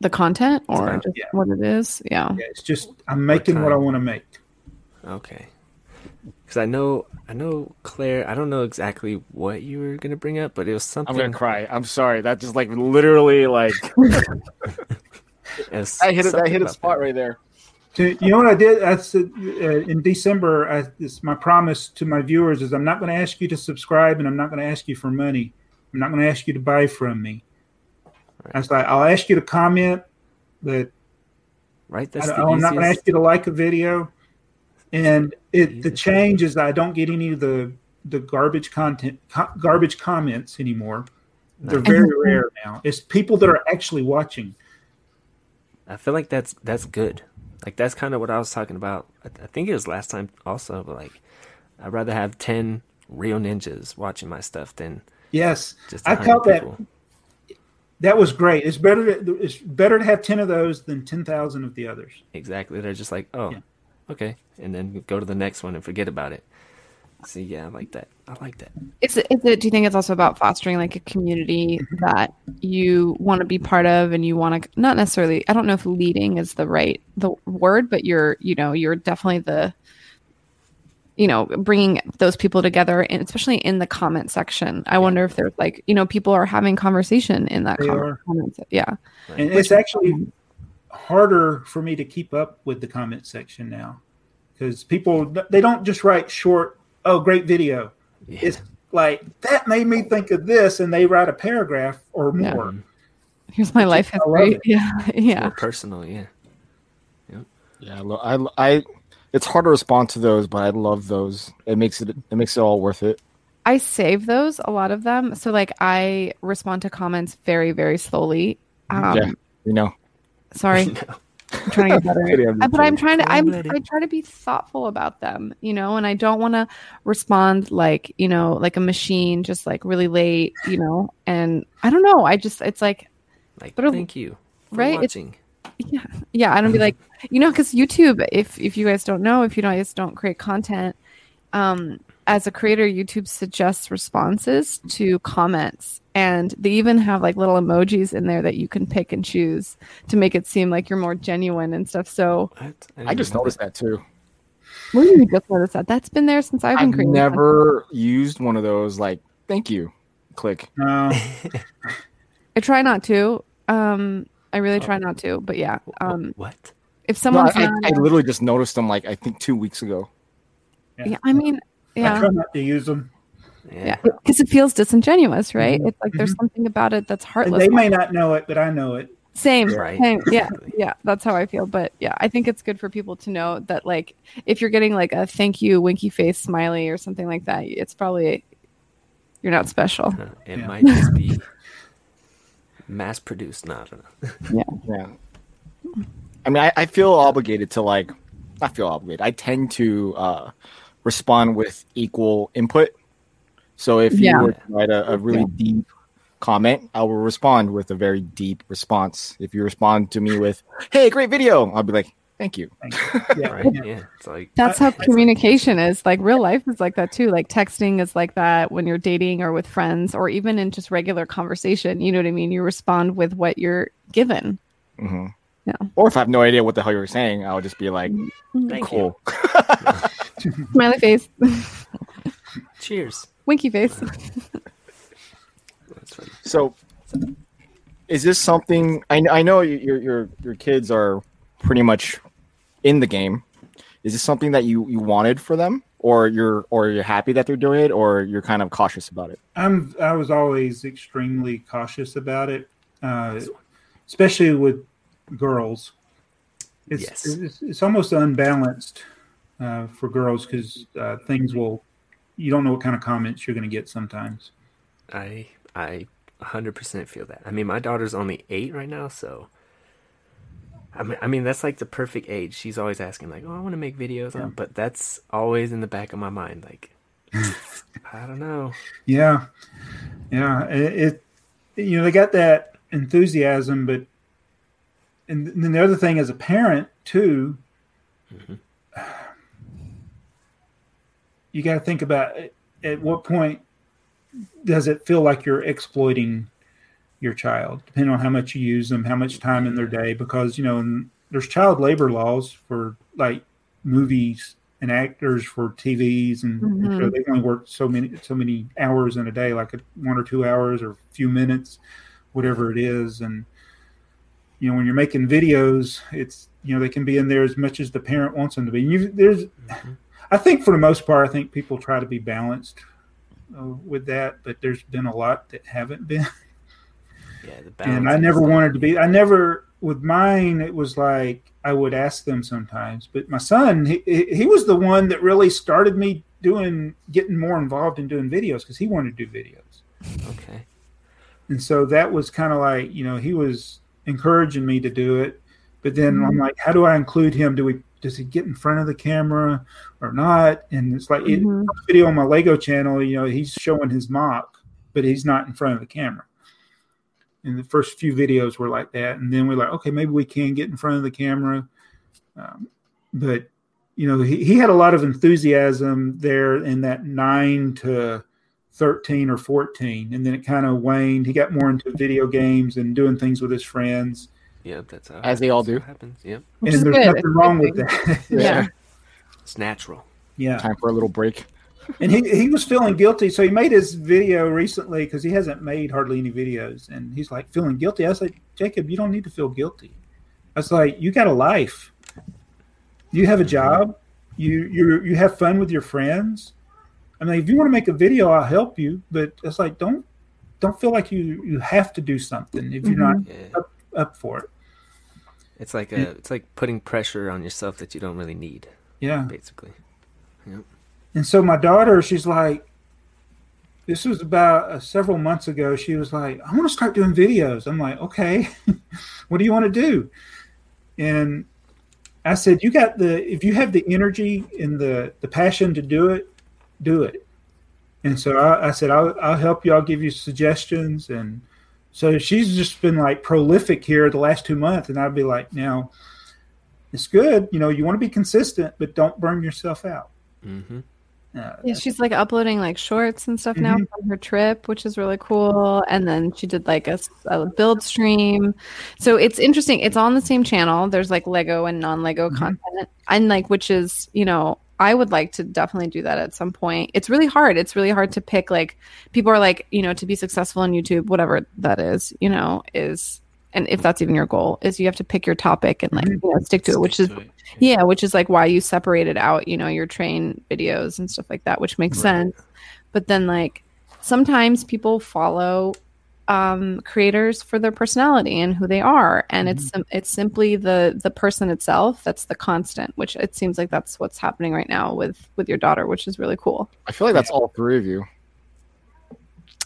The content or not- just yeah. what it is. Yeah. yeah, it's just I'm making what I want to make. Okay. Because I know, I know, Claire. I don't know exactly what you were gonna bring up, but it was something. I'm gonna cry. I'm sorry. That just like literally like it I hit it. I hit a spot that. right there. To, you know what I did? I said uh, in December. I, this my promise to my viewers is I'm not going to ask you to subscribe, and I'm not going to ask you for money. I'm not going to ask you to buy from me. I was like, I'll ask you to comment, but Right. I That's don't- the I'm not going to ask you to like a video. And it the change is that I don't get any of the the garbage content, co- garbage comments anymore. They're very rare now. It's people that are actually watching. I feel like that's that's good. Like that's kind of what I was talking about. I, I think it was last time also, but like I'd rather have ten real ninjas watching my stuff than Yes, just. I 100 felt that that was great. It's better. To, it's better to have ten of those than ten thousand of the others. Exactly. They're just like, oh, Yeah. Okay, and then go to the next one and forget about it. See, yeah, I like that. I like that. Is it, is it, do you think it's also about fostering like a community mm-hmm. that you want to be part of and you want to not necessarily, I don't know if leading is the right, the word, but you're, you know, you're definitely the, you know, bringing those people together and especially in the comment section. I wonder if there's like, you know, people are having conversation in that They comment, are. comment se- Yeah. And it's actually harder for me to keep up with the comment section now because people they don't just write short, oh, great video. Yeah. It's like that made me think of this, and they write a paragraph or Yeah. more. Here's my life I history. Yeah. Yeah. More personal, yeah. Yeah, I, lo- I, I, it's hard to respond to those, but I love those. It makes it, it makes it all worth it. I save those, a lot of them. So like I respond to comments very, very slowly. Um, Yeah. You know, Sorry, No. I'm trying to get better. Kidding, I'm Uh, but I'm trying to. I'm. I try to be thoughtful about them, you know, and I don't want to respond like you know, like a machine, just like really late, you know. And I don't know. I just, it's like, Like, But, thank you for right? It's- watching. yeah, yeah. I don't be like, you know, because YouTube. If if you guys don't know, if you guys don't create content, um, as a creator, YouTube suggests responses to comments, and they even have like little emojis in there that you can pick and choose to make it seem like you're more genuine and stuff. So, What? didn't I just know noticed that too. what do you just notice that? That's been there since I've been I've creating. never used one of those. Like, thank you, click. No, I try not to. Um, I really try not to. But yeah, um, what? if No, I, I, I literally just noticed them. Like, I think two weeks ago. yeah, I mean, I yeah. try not to use them. Yeah, because it feels disingenuous, right? Mhm. It's like there's Mhm. something about it that's And heartless. they may not know it, but I know it. Same, Right. same. Yeah, yeah. That's how I feel. But yeah, I think it's good for people to know that, like, if you're getting like a thank you winky face smiley or something like that, it's probably you're not special. Uh, It Yeah. might just be mass produced. No, I don't know. Yeah. I mean, I, I feel obligated to like, I feel obligated. I tend to uh, respond with equal input. So if you Yeah. were to write a, a really deep comment, I will respond with a very deep response. If you respond to me with, "Hey, great video," I'll be like, "Thank you." Thank you. Yeah, Right? yeah. Yeah. It's like That's I- how communication is. Like real life is like that too. Like texting is like that when you're dating or with friends or even in just regular conversation. You know what I mean? You respond with what you're given. hmm Yeah. Or if I have no idea what the hell you're saying, I'll just be like, thank you. "Cool." Smiley face, Cheers. winky face. So, is this something? I, I know your your your kids are pretty much in the game. Is this something that you you wanted for them, or you're or you're happy that they're doing it, or you're kind of cautious about it? I'm I was always extremely cautious about it, uh, especially with girls. It's Yes. it's, it's almost unbalanced uh, for girls because uh, things will you don't know what kind of comments you're going to get sometimes. I I 100% feel that. I mean, my daughter's only eight right now, so I mean, I mean that's like the perfect age. She's always asking like, "Oh, I want to make videos," Yeah. but that's always in the back of my mind. Like, I don't know. Yeah, yeah. It, it you know they got that enthusiasm, but and then the other thing as a parent too, Mhm. you got to think about at- at what point does it feel like you're exploiting your child, depending on how much you use them, how much time in their day, because you know and there's child labor laws for like movies and actors for TVs, and Mhm. so they only work so many so many hours in a day, like a, one or two hours or a few minutes, whatever it is, and you know when you're making videos, it's you know they can be in there as much as the parent wants them to be. You, there's, Mhm. I think for the most part, I think people try to be balanced uh, with that, but there's been a lot that haven't been Yeah, the and I never wanted to be. I never with mine. It was like I would ask them sometimes, but my son, he, he he was the one that really started me doing, getting more involved in doing videos because he wanted to do videos, Okay. and so that was kind of like you know he was encouraging me to do it, but then I'm like, how do I include him? Do we? Does he get in front of the camera or not? And it's like it, Mhm. video on my Lego channel, you know, he's showing his mock, but he's not in front of the camera. And the first few videos were like that, and then we're like, okay, maybe we can get in front of the camera. Um, but you know, he, he had a lot of enthusiasm there in that nine to thirteen or fourteen, and then it kind of waned. He got more into video games and doing things with his friends, Yep, that's how. As they all do. It happens. Yep, Which and there's good. nothing It's wrong with that. Yeah. it's natural. yeah. Time for a little break. and he, he was feeling guilty so he made his video recently because he hasn't made hardly any videos and he's like feeling guilty i was like jacob you don't need to feel guilty i was like you got a life you have a job you you you have fun with your friends i mean if you want to make a video i'll help you but it's like don't don't feel like you you have to do something if you're not mm-hmm. Yeah, up for it it's like a, it's like putting pressure on yourself that you don't really need, yeah basically. Yep. And so my daughter, she's like, this was about uh, several months ago. She was like, I want to start doing videos. I'm like, okay, what do you want to do? And I said, you got the, if you have the energy and the, the passion to do it, do it. And so I, I said, I'll, I'll help you. I'll give you suggestions. And so she's just been like prolific here the last two months. And I'd be like, now it's good. You know, you want to be consistent, but don't burn yourself out. hmm Uh, Yeah, she's like uploading like shorts and stuff now Mhm. from her trip, which is really cool. And then she did like a build stream. So it's interesting. It's on the same channel. There's like Lego and non Lego Mhm. content, and like which is you know I would like to definitely do that at some point. It's really hard. It's really hard to pick. Like people are like you know to be successful on YouTube, whatever that is, you know, is and if that's even your goal, is you have to pick your topic and like you know stick to it, which is yeah, which is like why you separated out, you know, your train videos and stuff like that, which makes Right. sense. but then like sometimes people follow um creators for their personality and who they are and it's sim- it's simply the the person itself that's the constant which it seems like that's what's happening right now with with your daughter which is really cool I feel like that's all three of you.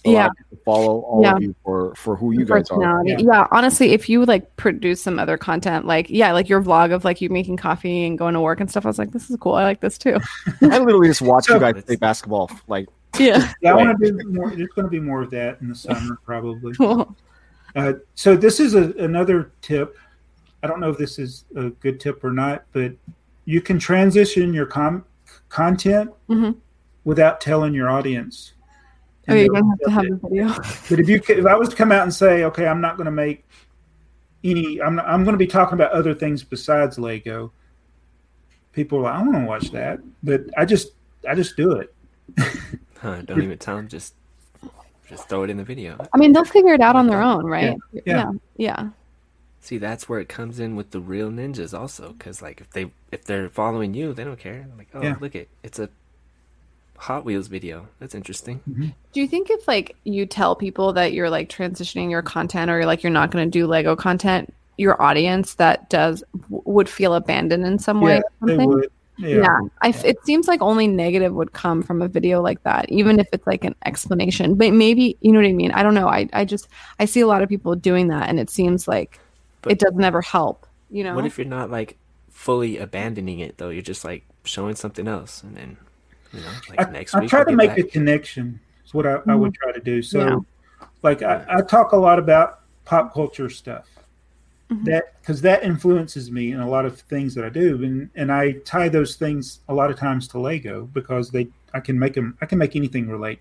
A Yeah. lot of people follow all Yeah. of you for for who you guys are. personality. Yeah. honestly, if you like produce some other content, like yeah, like your vlog of like you making coffee and going to work and stuff, I was like, this is cool. I like this too. I literally just watch you guys play basketball. Like Yeah, Yeah, I want to do more. There's going to be more of that in the summer, probably. cool. Uh, so this is a, another tip. I don't know if this is a good tip or not, but you can transition your com- content Mhm. without telling your audience. Oh, you they'll- don't have to have the video. But if you if I was to come out and say, okay, I'm not going to make any, I'm not, I'm going to be talking about other things besides Lego. People are like, I want to watch that, but I just I just do it. Huh, don't even tell them. Just just throw it in the video. I mean, they'll figure it out on their own, right? Yeah. yeah, yeah. See, that's where it comes in with the real ninjas, also, because like if they if they're following you, they don't care. They're like, oh, Yeah. look it, it's a Hot Wheels video. That's interesting. Mm-hmm. Do you think if like you tell people that you're like transitioning your content or you're like you're not going to do Lego content, your audience that does w- would feel abandoned in some way? Yeah, or they would. Yeah, Yeah. I f it seems like only negative would come from a video like that, even if it's like an explanation. But maybe you know what I mean. I don't know. I I just I see a lot of people doing that, and it seems like But- it doesn't ever help. You know? What if you're not like fully abandoning it though? You're just like showing something else, and then you know, like I, next I week try to make back. a connection. Is what I, I would mm-hmm. try to do. So, Yeah. like, I, I talk a lot about pop culture stuff. Mhm. That because that influences me in a lot of things that I do, and and I tie those things a lot of times to Lego because they I can make them I can make anything relate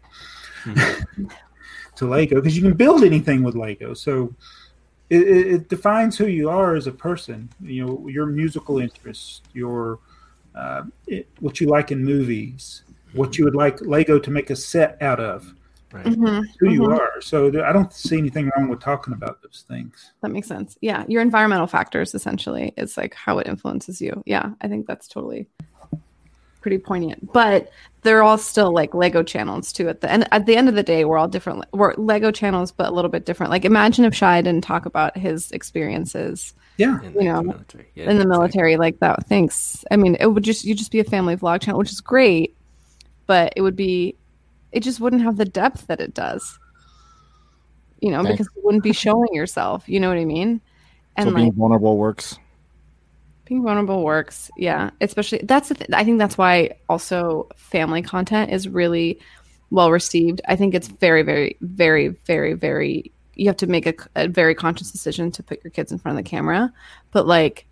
to Lego because you can build anything with Lego. So. It, it, it defines who you are as a person. You know your musical interests, your uh, it, what you like in movies, what you would like Lego to make a set out of, Right. Mhm, who you mhm. are. So th- I don't see anything wrong with talking about those things. That makes sense. Yeah, your environmental factors essentially is like how it influences you. Yeah, I think that's totally pretty poignant. But they're all still like Lego channels too. At the end, at the end of the day, we're all different. We're Lego channels, but a little bit different. Like imagine if Shai didn't talk about his experiences Yeah, You like, know, the military. Yeah, in the exactly. military like that. Thanks. I mean, it would just you just be a family vlog channel, which is great, but it would be it just wouldn't have the depth that it does. You know, because you wouldn't be showing yourself. You know what I mean? And so like being vulnerable works. being vulnerable works yeah especially that's the th- i think that's why also family content is really well received i think it's very very very very very you have to make a, a very conscious decision to put your kids in front of the camera but like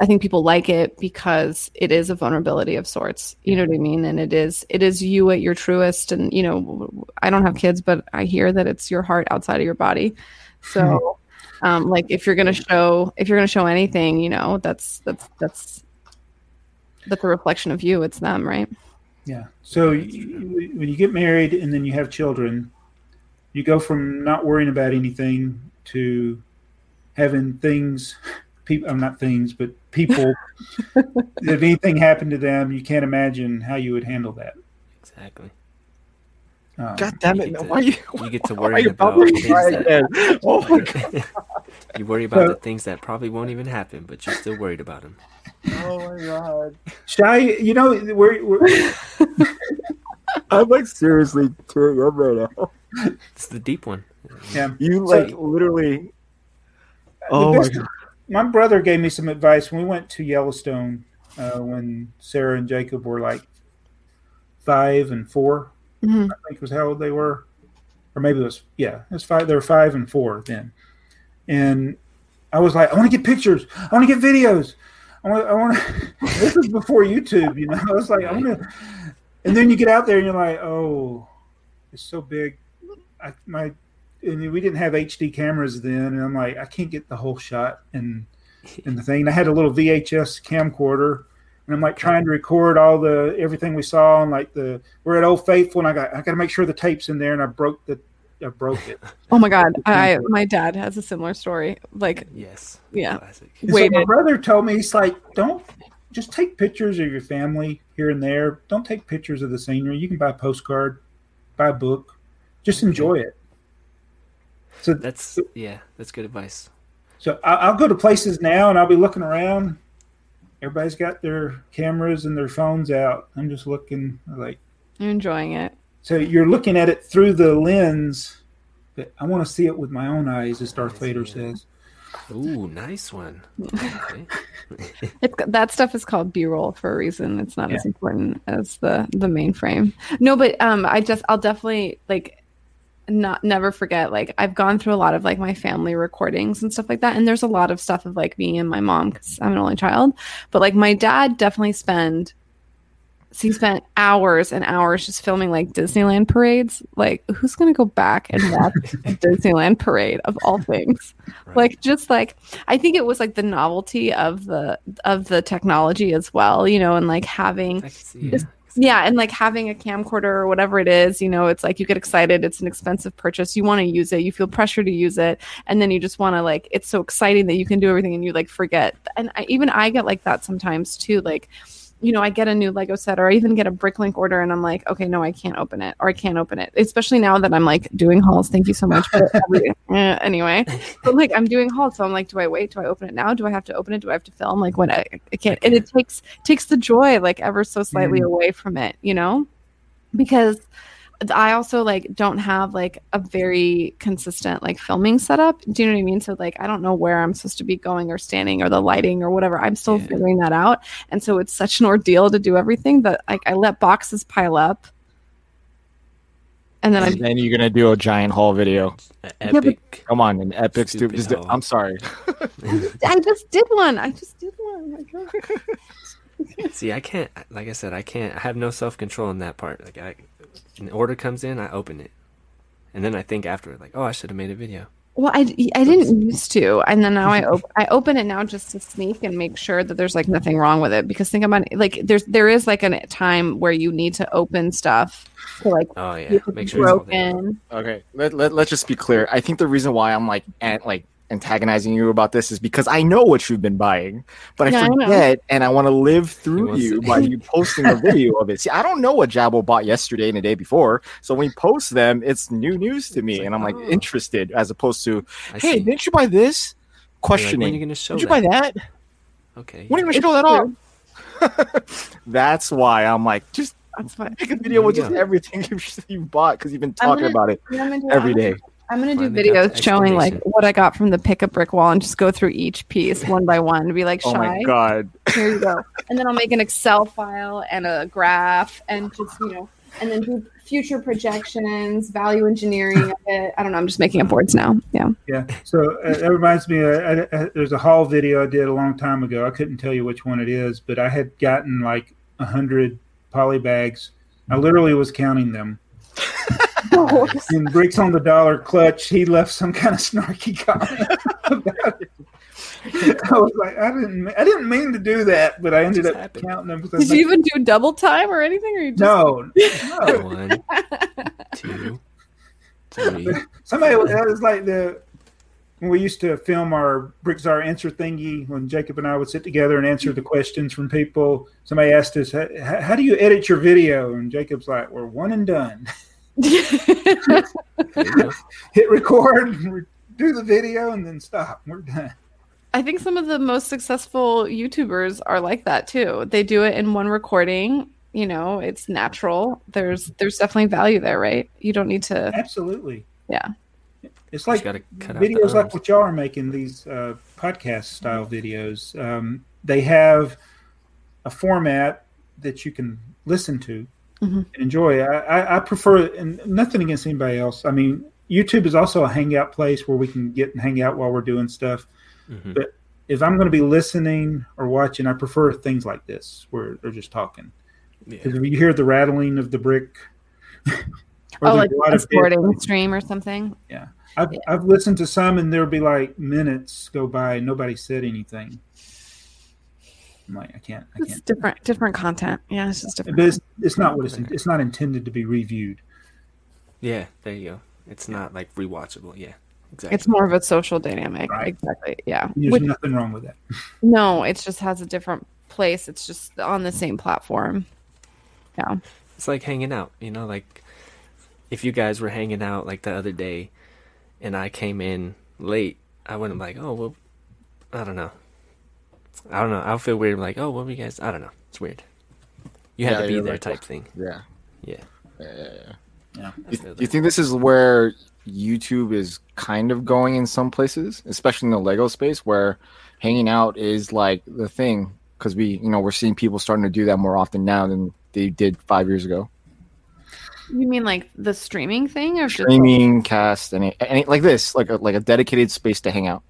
i think people like it because it is a vulnerability of sorts. You know what i mean? And it is it is you at your truest and you know i don't have kids but i hear that it's your heart outside of your body. So um, like if you're gonna show if you're gonna show anything you know that's that's that's that's a reflection of you. It's them right? Yeah. So you, when you get married and then you have children, you go from not worrying about anything to having things. People, I'm not things, but people. if anything happened to them, you can't imagine how you would handle that. Exactly. Um, God damn it! man, to- Why are you? You get to worry you about about things try that? Oh my god! you worry about So- the things that probably won't even happen, but you're still worried about them. Oh my god! Shy, you know, we're, we're I'm like seriously tearing up right now. It's the deep one. yeah. You So- like literally. Oh my god! My brother gave me some advice when we went to Yellowstone uh, when Sarah and Jacob were like five and 4 Mhm. I think was how old they were, or maybe it was yeah, it was five. They were five and four then, and I was like, I want to get pictures. I want to get videos. I want. I want. this is before YouTube, you know. I was like, I want to. And then you get out there and you're like, oh, it's so big. I my. And we didn't have HD cameras then, and I'm like, I can't get the whole shot and in the thing. And I had a little VHS camcorder, and I'm like trying to record all the everything we saw, and like the we're at Old Faithful, and I got I got to make sure the tape's in there, and I broke the I broke it. oh my god i my dad has a similar story like Yes. Yeah. Classic. And so my brother told me he's like, don't just take pictures of your family here and there. Don't take pictures of the scenery. You can buy a postcard. buy a book, just enjoy it. So That's yeah, that's good advice. So I- I'll go to places now and I'll be looking around. Everybody's got their cameras and their phones out. I'm just looking like You're enjoying it. so you're looking at it through the lens, but I want to see it with my own eyes, as Darth Vader says. Ooh, nice one. Okay. It's, that stuff is called B-roll for a reason. It's not Yeah. as important as the the main frame. No, but um, I just I'll definitely like not never forget. Like I've gone through a lot of like my family recordings and stuff like that, and there's a lot of stuff of like me and my mom because I'm an only child. But like my dad definitely spent So he spent hours and hours just filming like Disneyland parades. Like, who's gonna go back and watch a Disneyland parade of all things? Right. like just like i think it was like the novelty of the of the technology as well you know and like having I can see, yeah. And like having a camcorder or whatever it is you know it's like you get excited it's an expensive purchase you want to use it you feel pressure to use it and then you just want to like it's so exciting that you can do everything and you like forget and I, even i get like that sometimes too like you know, I get a new Lego set or I even get a Bricklink order and I'm like, okay, no, I can't open it or I can't open it. Especially now that I'm like doing hauls. Thank you so much for every, eh, anyway. But like I'm doing hauls, so I'm like, do I wait? Do I open it now? Do I have to open it? Do I have to film? Like when I, I can't, and it takes takes the joy like ever so slightly Mm. away from it, you know, because I also like don't have like a very consistent like filming setup. Do you know what I mean? So like I don't know where I'm supposed to be going or standing or the lighting or whatever. I'm still Yeah. figuring that out. And so it's such an ordeal to do everything that like I let boxes pile up. And then And I'm then you're gonna do a giant haul video. E- Yeah, but- Epic. Come on, an epic Stupid stupid. Do- I'm sorry. I just did one. I just did one. Oh my God. See, I can't. Like I said, I can't. I have no self control in that part. Like, I, an order comes in, I open it, and then I think afterward, like, oh, I should have made a video. Well, I, I didn't used to, and then now I op- I open it now just to sneak and make sure that there's like nothing wrong with it. Because think about it, like there's there is like a time where you need to open stuff to like Oh yeah, make sure it's all broken. Okay, let, let, let's just be clear. I think the reason why I'm like an, like antagonizing you about this is because I know what you've been buying, but Yeah, I I forget and I want to live through you to- by you posting a video of it. See, I don't know what Jabo bought yesterday and the day before, so when you post them, it's new news to me, like, and I'm like oh. interested as opposed to, I hey, see. didn't you buy this? You're like, Questioning. when are you gonna show Did you that? buy that? Okay. When are you It's gonna show that true. off? That's why I'm like, just That's fine. make a video with just everything you've, you've bought because you've been talking gonna- about it I'm gonna do, every I'm gonna- day. I'm gonna do videos showing like what I got from the pick a brick wall and just go through each piece one by one and be like, Oh shy. my god. Here you go. And then I'll make an Excel file and a graph and just, you know, and then do future projections, value engineering of it. I don't know. I'm just making up words now. Yeah. Yeah. So uh, that reminds me. Uh, I, I, there's a haul video I did a long time ago. I couldn't tell you which one it is, but I had gotten like a hundred poly bags. I literally was counting them. And bricks on the dollar clutch. He left some kind of snarky comment about it. I was like, I didn't, I didn't mean to do that, but I ended up happened. counting them. because Did you even do double time or anything? Or you just No, no. One, two, three. Somebody that was like the when we used to film our Brickzar answer thingy when Jacob and I would sit together and answer the questions from people. Somebody asked us, "How how do you edit your video?" And Jacob's like, "We're one and done. There you go. Hit record, do the video, and then stop. We're done." I think some of the most successful YouTubers are like that too. They do it in one recording. You know, it's natural. There's there's definitely value there, right? You don't need to. Absolutely. Yeah. It's like gotta out videos like what y'all are making these uh, podcast style videos. Um, they have a format that you can listen to Mhm. and enjoy. I, I, I prefer, and nothing against anybody else. I mean, YouTube is also a hangout place where we can get and hang out while we're doing stuff. Mhm. If I'm going to be listening or watching, I prefer things like this where they're just talking. Yeah. Because if you hear the rattling of the brick, or Oh, like a lot a of sporting stream or something. Yeah, I've, I've listened to some and there'll be like minutes go by and nobody said anything. I'm like, I can't, I It's can't. different, different content. Yeah, it's just different. But it's, it's not what it's, it's not intended to be reviewed. Yeah, there you go. It's not like rewatchable. Yeah, exactly. It's more of a social dynamic. Right. Exactly. Yeah. There's Which- nothing wrong with that. no, it just has a different place. It's just on the same platform. Yeah. it's like hanging out. You know, like if you guys were hanging out like the other day, and I came in late, I wouldn't be like, oh well, I don't know. I don't know. I'll feel weird. Like, oh, what were you guys? I don't know. It's weird. You had Yeah, to be there, right. type thing. Yeah. Yeah. Yeah, yeah, yeah. Yeah. I you think this is where YouTube is kind of going in some places, especially in the Lego space, where hanging out is like the thing? Because we, you know, we're seeing people starting to do that more often now than they did five years ago. You mean like the streaming thing, or just Streaming, cast, any, any like this, like a like a dedicated space to hang out.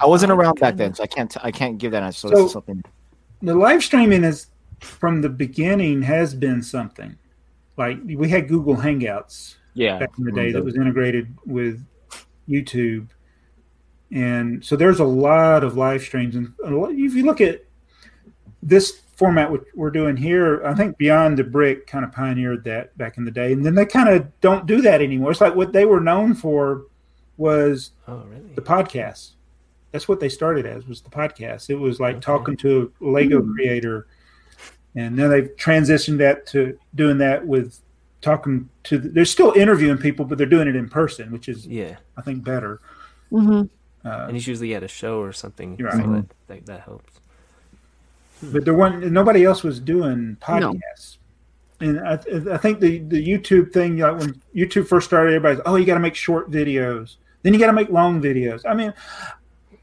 I wasn't oh, around back then, so I can't I can't give that answer. So, So- this is something. the live streaming is from the beginning has been something. Like we had Google Hangouts Yeah, back in the mm-hmm. day that was integrated with YouTube, and so there's a lot of live streams. And if you look at this format which we're doing here, I think Beyond the Brick kind of pioneered that back in the day, and then they kind of don't do that anymore. It's like what they were known for was Oh, really? the podcast. That's what they started as was the podcast. It was like Okay. talking to a Lego creator, and then they've transitioned that to doing that with talking to. The, they're still interviewing people, but they're doing it in person, which is Yeah. I think better. Mhm. Uh, And he's usually at a show or something. You're so right. that, that, that helps. but there wasn't nobody else was doing podcasts. And I, I think the, the YouTube thing, like when YouTube first started, everybody's, oh, you got to make short videos. Then you got to make long videos. I mean,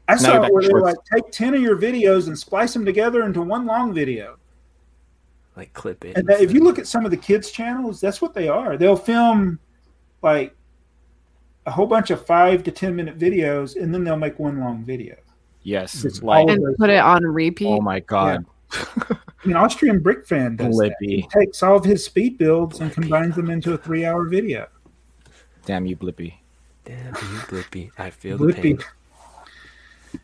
I saw you're it where they were like, take 10 of your videos and splice them together into one long video. Like clip it. And that, if you look at some of the kids' channels, that's what they are. They'll film like a whole bunch of five to 10 minute videos and then they'll make one long video. yes, It's like all- and put it on repeat. oh my god, I mean, Austrian Brick Fan does that. Blippi. He takes all of his speed builds and combines them into a three hour video. damn you, Blippi. Damn you, Blippi. I feel the pain.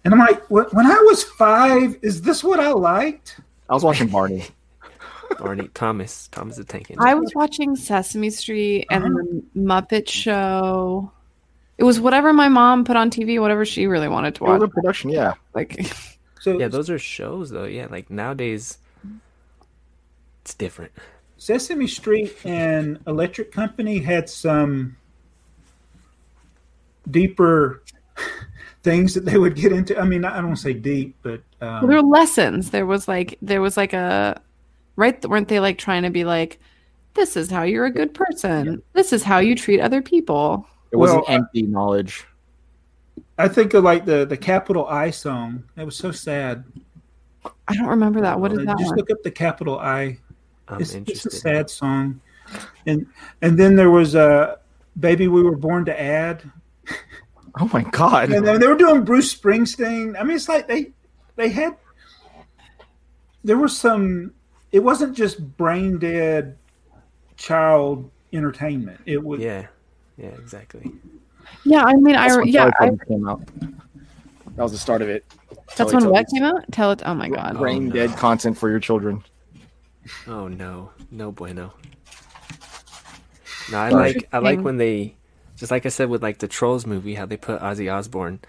And I'm like, when I was five, is this what I liked? I was watching Barney. Barney Thomas. Thomas the Tank Engine. I was watching Sesame Street and Uh-huh. the Muppet Show. It was whatever my mom put on TV, whatever she really wanted to It was watch. a production, yeah. Like, So Yeah, those are shows though. Yeah, like nowadays, it's different. Sesame Street and Electric Company had some deeper things that they would get into. I mean, I don't want to say deep, but um, there were lessons. There was like, there was like a, right? Weren't they like trying to be like, this is how you're a good person. This is how you treat other people. It wasn't Well, empty knowledge. I think of like the the capital I song. That was so sad. I don't remember that. What is Uh, that Just one? look up the capital I. I'm It's, it's a sad song. And and then there was uh, "Baby We Were Born to Add," Oh my god. and then they were doing Bruce Springsteen. I mean, it's like they they had there was some. It wasn't just brain dead child entertainment. It was Yeah, yeah, exactly. Yeah, I mean, I That's when yeah, I, came out. That was the start of it. that's when what came out. Tell it. Oh my god. Brain Oh, no. dead content for your children. Oh no, no bueno. No, I like I like when they, just like I said with like the Trolls movie, how they put Ozzy Osbourne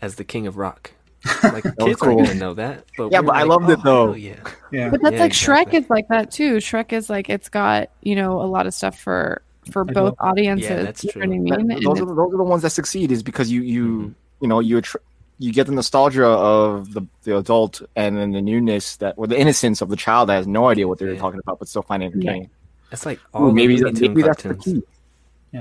as the king of rock. Like was kids cool. aren't gonna know that, but Yeah, we're but I like, loved it, "Oh, though." Yeah, yeah. But that's Yeah, like exactly. Shrek is like that too. Shrek is like it's got you know a lot of stuff for for I both know. audiences. Yeah, that's you know what I mean? That- those, are, the- those are the ones that succeed is because you you Mhm. you know you attr- you get the nostalgia of the, the adult and then the newness that or the innocence of the child that has no idea what they're Yeah. talking about but still find it entertaining. That's like Ooh, all the maybe Looney that, Tune maybe that's the cartoons. key.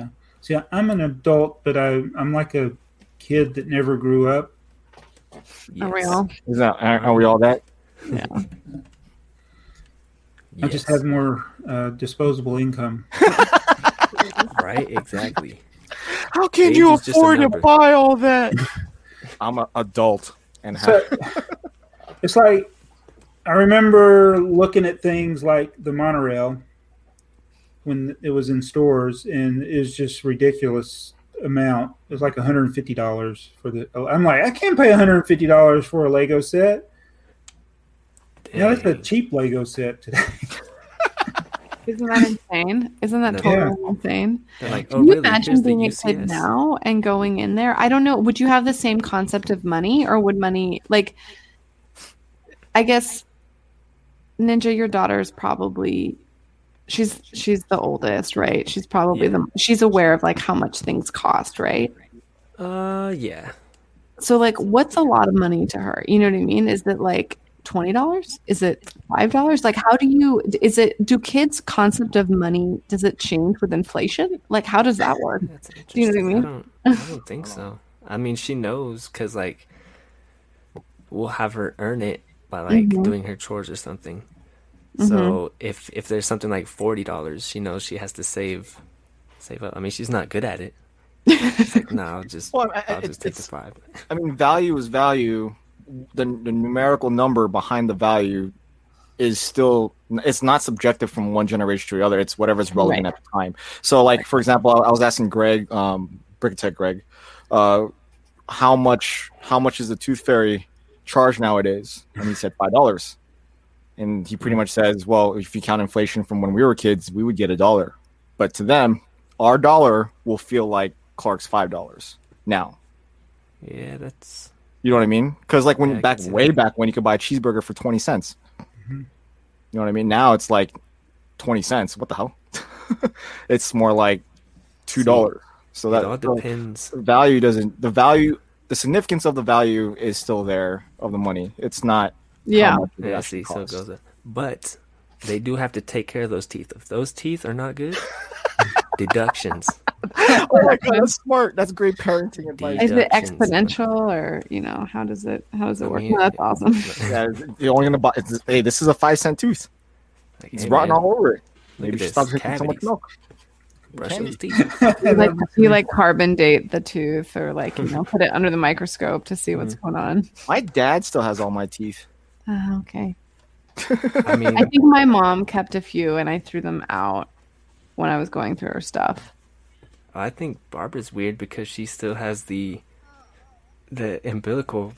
See, I'm an adult, but I I'm like a kid that never grew up. Are we all? Is that are, are we all that? Yeah. I just have more uh, disposable income. right, exactly. How can Age you is just a afford to buy all that? I'm an adult and So it's like I remember looking at things like the monorail when it was in stores, and it was just ridiculous amount. It was like $150 for the. I'm like, I can't pay $150 for a Lego set. Yeah, that's a cheap Lego set today. Isn't that insane? Isn't that No. totally insane? They're like, Can oh you really? imagine Here's being a kid now and going in there? I don't know. Would you have the same concept of money, or would money like? I guess Ninja, your daughter is probably she's she's the oldest, right? She's probably the she's aware of like how much things cost, right? Uh, yeah. So like what's a lot of money to her? You know what I mean? Is it like twenty dollars? Is it five dollars? Like how do you is it do kids concept of money does it change with inflation? Like how does that work? Do you know what I mean? I don't, I don't think so. I mean, she knows because like we'll have her earn it by like Mhm. doing her chores or something. Mm-hmm. So if if there's something like forty dollars, she knows she has to save save up. I mean, she's not good at it. She's like, no, I'll just Well, I- I'll just take the five. I mean, value is value. The, the numerical number behind the value is still it's not subjective from one generation to the other. It's whatever's relevant Right. at the time. So, like for example, I I was asking Greg, um, Bricktech Greg, uh, how much how much is the Tooth Fairy charge nowadays? And he said five dollars. And he pretty much says, well, if you count inflation from when we were kids, we would get a dollar. But to them, our dollar will feel like Clark's five dollars now. Yeah, that's You know what I mean? Because like when Yeah, back way that. back when you could buy a cheeseburger for twenty cents. Mhm. You know what I mean? Now it's like twenty cents. What the hell? it's more like two dollars. So it all that depends. the value doesn't. The value, the significance of the value is still there of the money. It's not. How Yeah. much Yeah, see, so it goes up. But they do have to take care of those teeth. If those teeth are not good, deductions. oh my god, that's smart. That's great parenting advice. Is it exponential or you know, how does it how does it I work? mean, No, that's awesome. Yeah, you're only gonna buy. It's, hey, this is a five cent tooth. Like, It's hey, rotten man, all over it. Maybe you stop drinking so much milk. Brush those teeth. You like you like carbon date the tooth or like, you know, put it under the microscope to see what's mm-hmm. going on. My dad still has all my teeth. Oh, okay. I mean, I think my mom kept a few and I threw them out when I was going through her stuff. I think Barbara's weird because she still has the the umbilical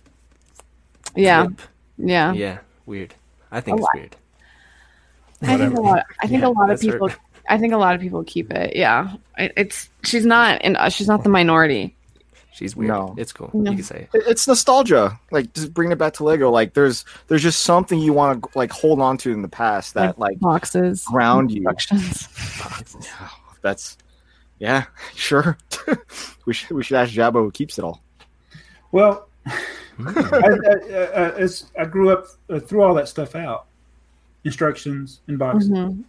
Yeah. clip. Yeah. Yeah, weird. I think Oh, it's I- weird. I think a lot. I think Yeah, a lot of that's her. people. I think a lot of people keep it. Yeah, It- it's she's not, and she's not the minority. She's weird. No. It's cool. No. You can say it. It- It's nostalgia. Like just bring it back to Lego. Like there's there's just something you want to like hold on to in the past that like Boxes, ground you. instructions. That's yeah, sure. we should we should ask Jabo who keeps it all. Well, I, I, I, as I grew up, uh, threw all that stuff out, instructions and boxes, Mhm.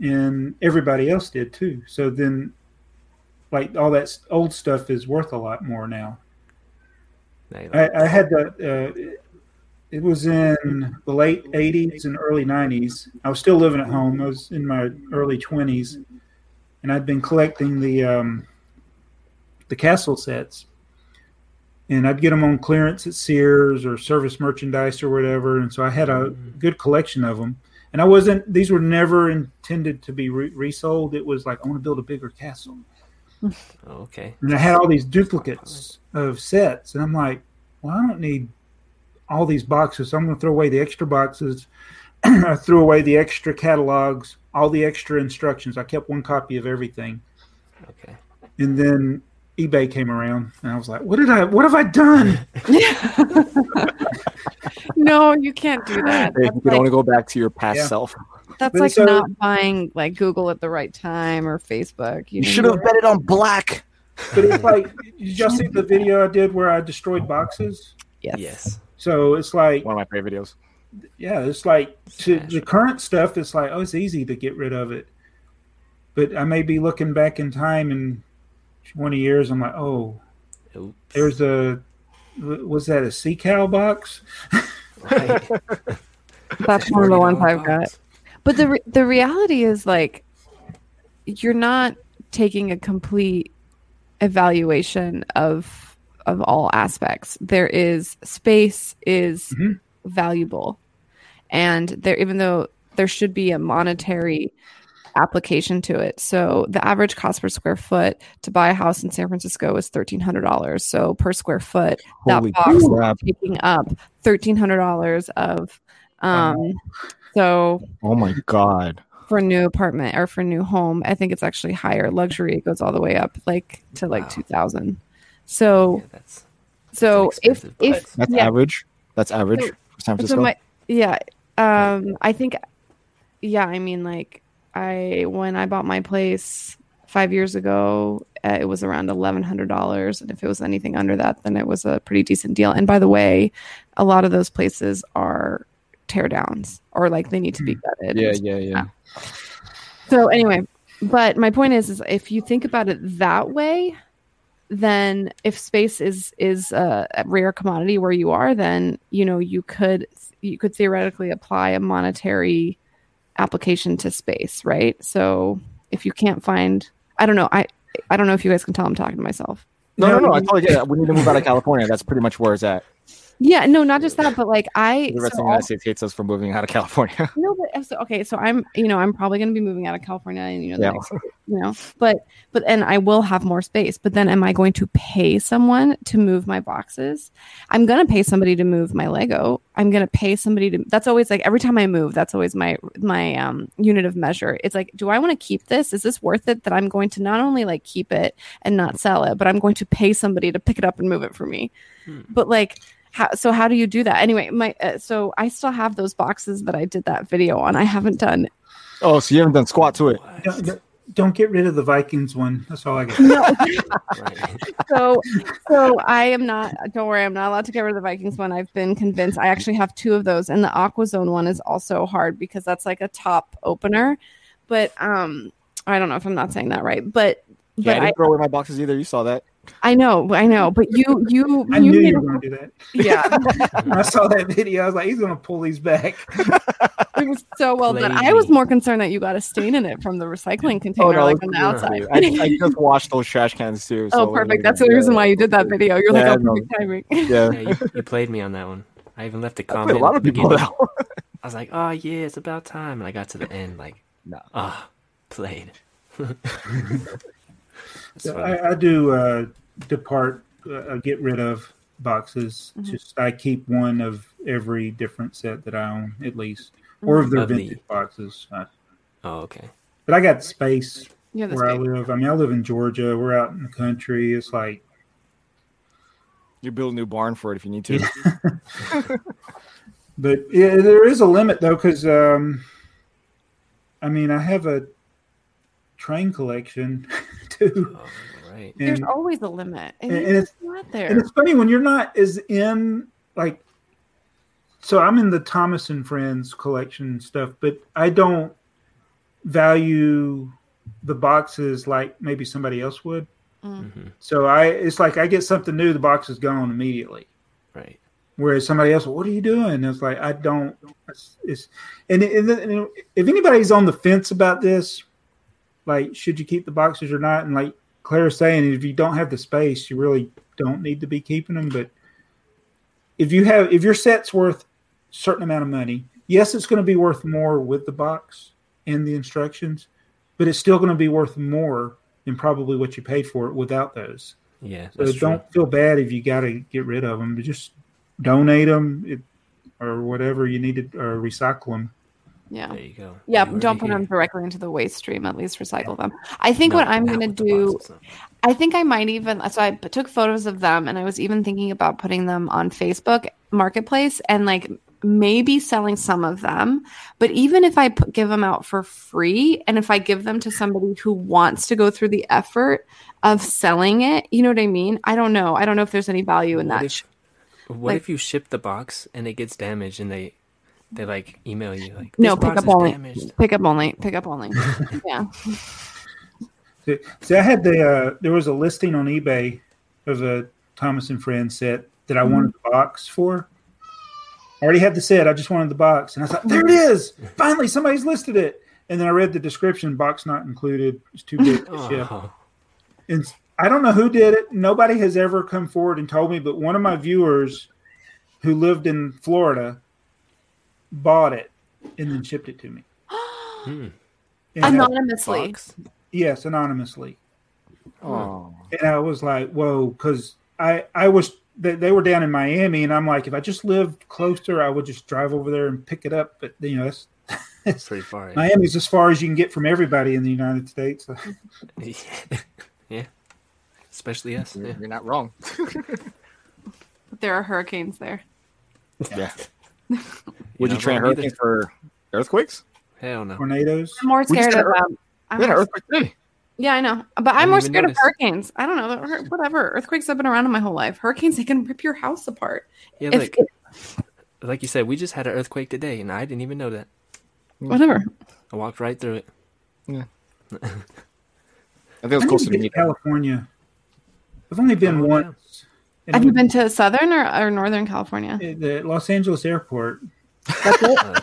and everybody else did too. So then, like all that old stuff is worth a lot more now. I, I had the. Uh, it was in the late '80s and early '90s. I was still living at home. I was in my early 20s, and I'd been collecting the um, the castle sets, and I'd get them on clearance at Sears or Service Merchandise or whatever. And so I had a good collection of them. And I wasn't; these were never intended to be re- resold. It was like I want to build a bigger castle. Oh, okay. And I had all these duplicates of sets, and I'm like, well, I don't need all these boxes. So I'm going to throw away the extra boxes. I threw away the extra catalogs, all the extra instructions. I kept one copy of everything, Okay. and then eBay came around, and I was like, what did I? What have I done? no, you can't do that. You That's could like, only go back to your past Yeah. self. That's But like so- uh, not buying like Google at the right time or Facebook. You know? should have bet it on black. But it's like, did you just see the video I did where I destroyed boxes? Yes. Yes. So it's like, One of my favorite videos. yeah, it's like to the current stuff. It's like, oh, it's easy to get rid of it. But I may be looking back in time in 20 years. I'm like, oh, Oops. there's a was that a sea cow box? Right. That's one of the ones I've got. But the re- the reality is like you're not taking a complete evaluation of of all aspects. There is space is Mhm. valuable. And there even though there should be a monetary application to it. So the average cost per square foot to buy a house in San Francisco is thirteen hundred dollars. So per square foot, that Holy box crap. is taking up thirteen hundred dollars of um so Oh my god. for a new apartment or for a new home, I think it's actually higher. Luxury it goes all the way up like to like Wow. two thousand. So Yeah, that's so an if expensive if. That's yeah, average. That's average So- for San so Francisco. my yeah, um, I think yeah, I mean like I when I bought my place five years ago, uh, it was around eleven hundred dollars, and if it was anything under that, then it was a pretty decent deal. And by the way, a lot of those places are tear downs or like they need to be hmm. gutted. Yeah, yeah, yeah. So anyway, but my point is, is if you think about it that way, then if space is is a, a rare commodity where you are, then you know you could you could theoretically apply a monetary application to space, right? So if you can't find, I don't know, I I don't know if you guys can tell I'm talking to myself. No, no, No, no. I you- totally get it. We need to move out of California. That's pretty much where it's at. Yeah, no, not just that, but like I The rest so of the United States hates us for moving out of California. No, but so, okay, so I'm, you know, I'm probably going to be moving out of California, and you know, the Yeah. next, you know, but but and I will have more space. But then, am I going to pay someone to move my boxes? I'm going to pay somebody to move my Lego. I'm going to pay somebody to. That's always like every time I move. That's always my my um unit of measure. It's like, do I want to keep this? Is this worth it? That I'm going to not only like keep it and not sell it, but I'm going to pay somebody to pick it up and move it for me. Hmm. But like how, so how do you do that anyway my uh, so i still have those boxes that i did that video on i haven't done oh, so you haven't done squat to it. Don't, don't- don't get rid of the Vikings one. That's all I got. no so so i am not don't worry i'm not allowed to get rid of the vikings one i've been convinced i actually have two of those and the aquazone one is also hard because that's like a top opener but um i don't know if i'm not saying that right but Yeah, I but didn't I, throw away my boxes either. You saw that. I know i know but you you I you knew you were going to do that. yeah I saw that video. I was like, he's going to pull these back. it was so well done i was more concerned that you got a stain in it from the recycling container like on the outside I, I just washed those trash cans too. Oh, perfect. That's the reason why you did that video. You're like, oh, perfect timing. Yeah. Yeah, you, you played me on that one. I even left a comment. a lot of people beginning. I was like, oh yeah, it's about time, and I got to the end like, No. ah, played. That's So. I, I do uh, depart, uh, get rid of boxes. Mhm. Just I keep one of every different set that I own, at least, or if they're Of the- vintage boxes. Uh, oh, okay. but I got space Yeah, that's where I live. I mean, I live in Georgia. We're out in the country. It's like, You build a new barn for it if you need to. but yeah, there is a limit though, because um, I mean, I have a train collection too, Oh, right. There's always a limit. And, and it's it's not and it's funny when you're not as in like. So I'm in the Thomas and Friends collection stuff, but I don't value the boxes like maybe somebody else would. Mm. hmm So I, it's like I get something new, the box is gone immediately. Right. Whereas somebody else, what are you doing? And it's like I don't. It's, it's and, and, and if anybody's on the fence about this, like should you keep the boxes or not? And like Claire's saying, if you don't have the space, you really don't need to be keeping them. But if you have, if your set's worth a certain amount of money, yes, it's going to be worth more with the box and the instructions, but it's still going to be worth more than probably what you paid for it without those. Yeah, So don't feel bad if you got to get rid of them. Just donate them it, or whatever you need to, or recycle them. Yeah. There you go. Yeah, You don't put here. them directly into the waste stream. At least recycle them. I think No, what I'm gonna do. I think I might even. So I took photos of them, and I was even thinking about putting them on Facebook Marketplace and like maybe selling some of them. But even if I put, give them out for free, and if I give them to somebody who wants to go through the effort of selling it, you know what I mean? I don't know. I don't know if there's any value in What that. if, what like- if you ship the box and it gets damaged and they they like email you like no, pick up only. damaged." Pick up only. Pick up only. yeah. See, see, I had the uh, there was a listing on eBay of a Thomas and Friends set that I wanted the box for. I already had the set. I just wanted the box, and I thought, there it is. Finally, somebody's listed it. And then I read the description: box not included. It's too big to ship. Oh, And I don't know who did it. Nobody has ever come forward and told me, but one of my viewers who lived in Florida bought it and then shipped it to me. hmm. And I- Anonymously. Yes, anonymously. Oh. And I was like, whoa, because I, I was, they, they were down in Miami, and I'm like, if I just lived closer, I would just drive over there and pick it up. But, you know, that's, It's pretty far. yeah. Miami's as far as you can get from everybody in the United States. yeah. Especially us. You're, Yeah. you're not wrong. There are hurricanes there. Yeah. You're Would you not train wrong hurricanes for earthquakes? Hell no. tornadoes. I'm more scared of an um, I'm We had an earthquake today. Yeah, I know, but I I'm more didn't even scared of hurricanes. I don't know, whatever. Earthquakes have been around in my whole life. Hurricanes, they can rip your house apart. Yeah, If- like like you said, we just had an earthquake today, and I didn't even know that. Whatever. I walked right through it. Yeah. I think it was I closer to to me. get to California. I've only been Oh, yeah. once. And Have you been to Southern or, or Northern California? the Los Angeles airport. That's it. It's-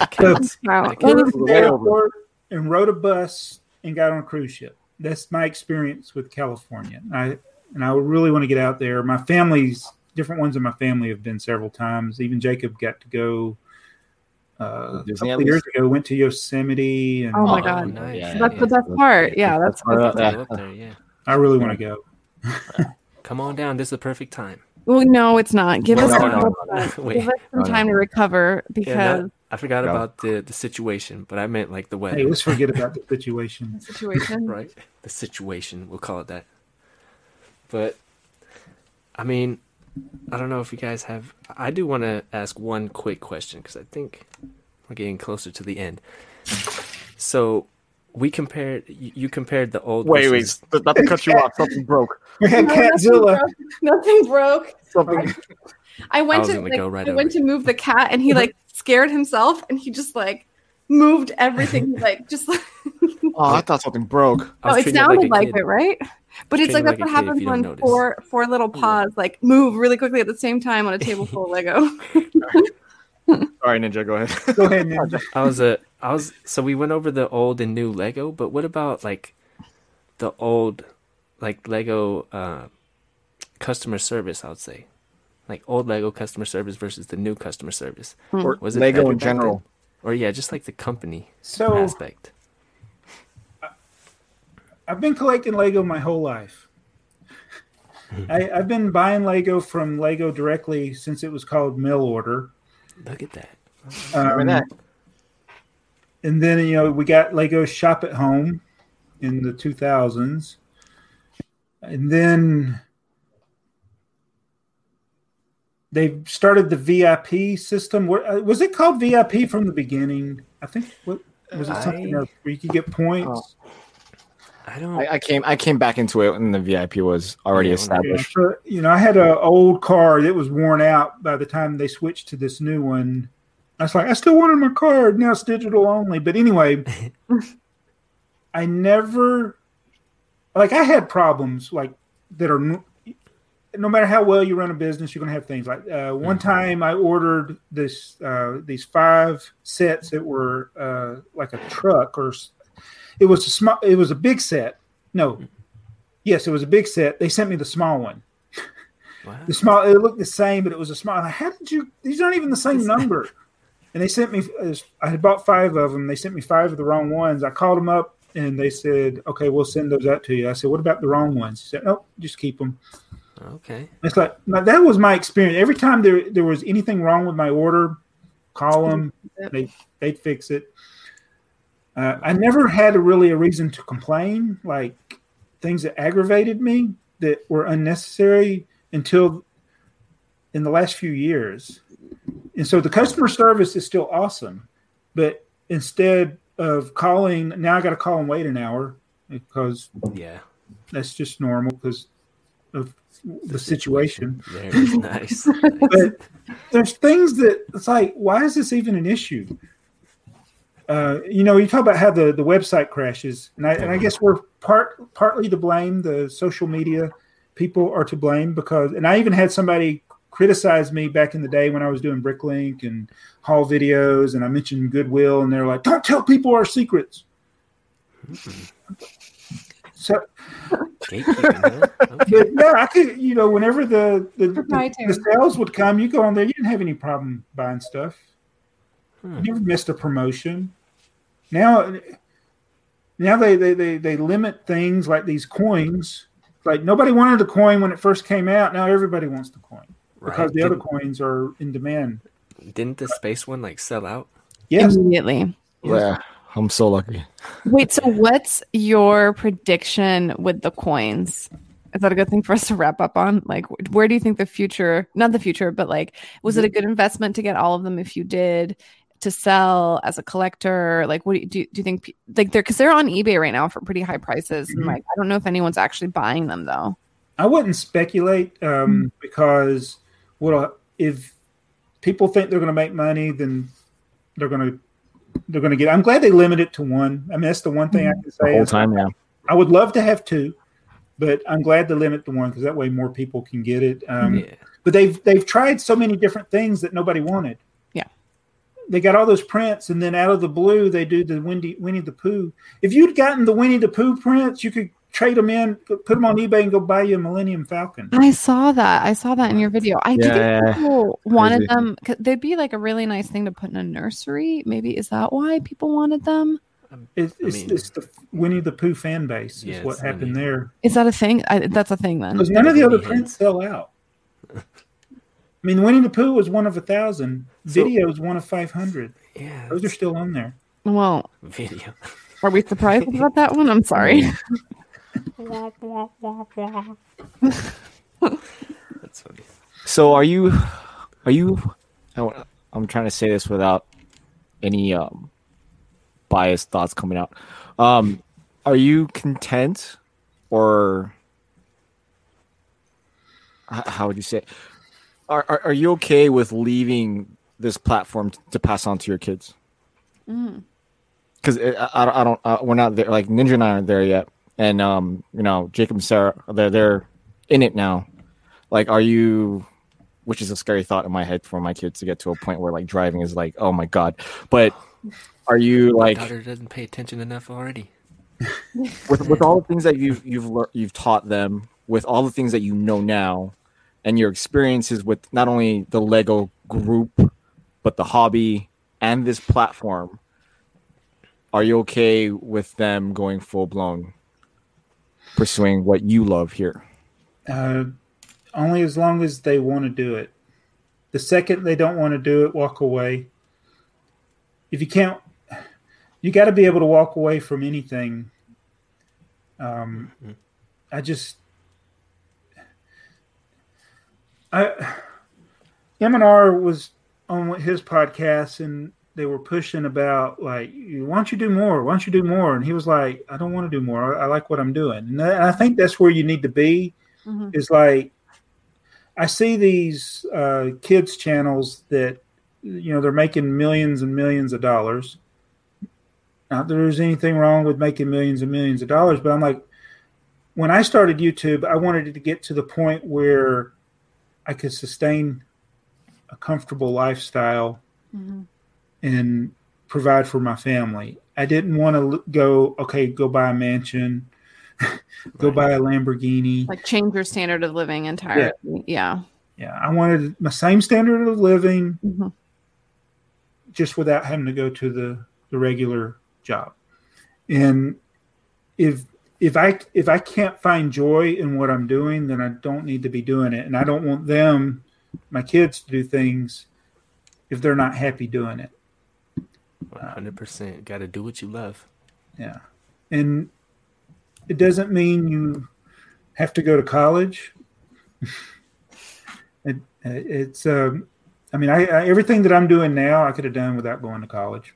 it So, counts. Wow. That Well, counts. to the airport and rode a bus and got on a cruise ship. That's my experience with California. I and I really want to get out there. My family's different ones in my family have been several times. Even Jacob got to go uh, a couple years ago. Went to Yosemite, and Oh my Oh, God. nice. Yeah, That's yeah. the best part. Yeah, that's part of- Go yeah. up there, yeah. I really want to go. Come on down. This is the perfect time. Well, no, it's not. Give No, us no, some, no, give us some No, no. time to recover Yeah, because not- I forgot No. about the the situation, but I meant like the weather. Hey, let's forget about the situation. the situation. right? The situation, we'll call it that. But I mean, I don't know if you guys have. I do want to ask one quick question because I think we're getting closer to the end. So we compared. You, you compared the old. Wait, wait, versus- th- not to cut you off. Something broke. We had No, nothing Catzilla. broke. Nothing broke. Something. I went was to like, go right I went to move the cat and he like scared himself and he just like moved everything like just like Oh, I thought something broke. Oh was it treating sounded a like it right but it's like that's like what a kid if happens when notice. four four little paws like move really quickly at the same time on a table full of lego All right, Ninja, go ahead. Go ahead, Ninja. I was a. I was. So we went over the old and new Lego, but what about like the old, like Lego uh, customer service? I would say, like old Lego customer service versus the new customer service. or Was it Lego in back then? general. Or yeah, just like the company So aspect. I've been collecting Lego my whole life. I, I've been buying Lego from Lego directly since it was called mail order. Look at that. Remember Um, that? And then you know we got Lego Shop at Home in the 2000s, and then they started the VIP system. Uh, Was it called VIP from the beginning? I think. What was it? Something I- else where you could get points. I don't. I, I came. I came back into it when the VIP was already Yeah, when- Yeah, established. so, you know, I had an old car that was worn out by the time they switched to this new one. I was like, I still wanted my card. Now it's digital only. But anyway, I never, like, I had problems like that are no matter how well you run a business, you're going to have things like uh, one time I ordered this uh, these five sets that were uh, like a truck or s- it was a small it was a big set. No, yes, it was a big set. They sent me the small one. wow. The small it looked the same, but it was a small. Like, How did you? These aren't even the same number. And they sent me. I had bought five of them. They sent me five of the wrong ones. I called them up and they said, "Okay, we'll send those out to you." I said, "What about the wrong ones?" He said, "Nope, just keep them." Okay. It's like that was my experience. Every time there there was anything wrong with my order, call them. They they'd fix it. Uh, I never had a, really a reason to complain, like things that aggravated me that were unnecessary until in the last few years. And so the customer service is still awesome, but instead of calling, now I got to call and wait an hour because Yeah. that's just normal because of the situation. There it is. Nice. But there's things that it's like, why is this even an issue? Uh, you know, you talk about how the, the website crashes, and I and I guess we're part partly to blame. The social media people are to blame because, and I even had somebody criticize me back in the day when I was doing Bricklink and haul videos, and I mentioned Goodwill, and they're like, "Don't tell people our secrets." So Gatekeeping, huh? Okay. But yeah, I could, you know, whenever the the, the Proprietary. the sales would come, you go on there. You didn't have any problem buying stuff. Hmm. You never missed a promotion. Now, now they, they they they limit things like these coins. Like nobody wanted the coin when it first came out. Now everybody wants the coin because the other Didn't, coins are in demand. didn't the space one like sell out? Yes, Immediately. Yeah, I'm so lucky. Wait, so what's your prediction with the coins? Is that a good thing for us to wrap up on? Like, where do you think the future, not the future, but like, was it a good investment to get all of them if you did? To sell as a collector? Like, what do you do? Do you think like they're because they're on eBay right now for pretty high prices? And Mhm. like, I don't know if anyone's actually buying them though. I wouldn't speculate um, because what if people think they're going to make money, then they're going to they're going to get. I'm glad they limit it to one. I mean, that's the one thing I can The say. whole is time, yeah. I would love to have two, but I'm glad to limit to one because that way more people can get it. Um, Yeah. But they've they've tried so many different things that nobody wanted. Yeah. They got all those prints, and then out of the blue, they do the Winnie Winnie the Pooh. If you'd gotten the Winnie the Pooh prints, you could trade them in, put them on eBay, and go buy you a Millennium Falcon. I saw that. I saw that in your video. I do Yeah, think yeah, yeah. people wanted Crazy. them. 'cause They'd be like a really nice thing to put in a nursery. Maybe is that why people wanted them? Um, it's, I mean- it's the Winnie the Pooh fan base is Yes, what I happened mean- there. Is that a thing? I, that's a thing then. Because none of the other prints sell out. I mean, Winnie the Pooh was one of a thousand. So- Videos one of five hundred. Yeah. Those are still on there. Well, video. are we surprised about that one? I'm sorry. That's funny. So are you are you I wa- I'm trying to say this without any um biased thoughts coming out. Um are you content or how would you say it? Are, are are you okay with leaving this platform to pass on to your kids? Mm. Because I, I don't, I don't uh, we're not there. Like Ninja and I aren't there yet, and um, you know, Jacob and Sarah, they're they're in it now. Like, are you? Which is a scary thought in my head for my kids to get to a point where like driving is like, oh my god. But are you My like daughter doesn't pay attention enough already. with with all the things that you've you've lear- you've taught them, with all the things that you know now, and your experiences with not only the Lego group, but the hobby and this platform, are you okay with them going full blown, pursuing what you love here? Uh, only as long as they want to do it. The second they don't want to do it, walk away. If you can't, you got to be able to walk away from anything. Um, I just, I, M and R was on his podcast and they were pushing about like, why don't you do more? Why don't you do more? And he was like, I don't want to do more. I, I like what I'm doing. And I think that's where you need to be Mhm. is like I see these uh, kids channels that you know they're making millions and millions of dollars. Not that there's anything wrong with making millions and millions of dollars, but I'm like, when I started YouTube, I wanted it to get to the point where I could sustain a comfortable lifestyle Mhm. and provide for my family. I didn't want to go, okay, go buy a mansion, go Right. buy a Lamborghini. Like change your standard of living entirely. Yeah. Yeah, I wanted my same standard of living, Mhm. just without having to go to the the regular job. And if if I if I can't find joy in what I'm doing, then I don't need to be doing it. And I don't want them, my kids, to do things if they're not happy doing it. One hundred percent. Got to do what you love. Yeah, and it doesn't mean you have to go to college. it, it's um, I mean, I, I everything that I'm doing now, I could have done without going to college.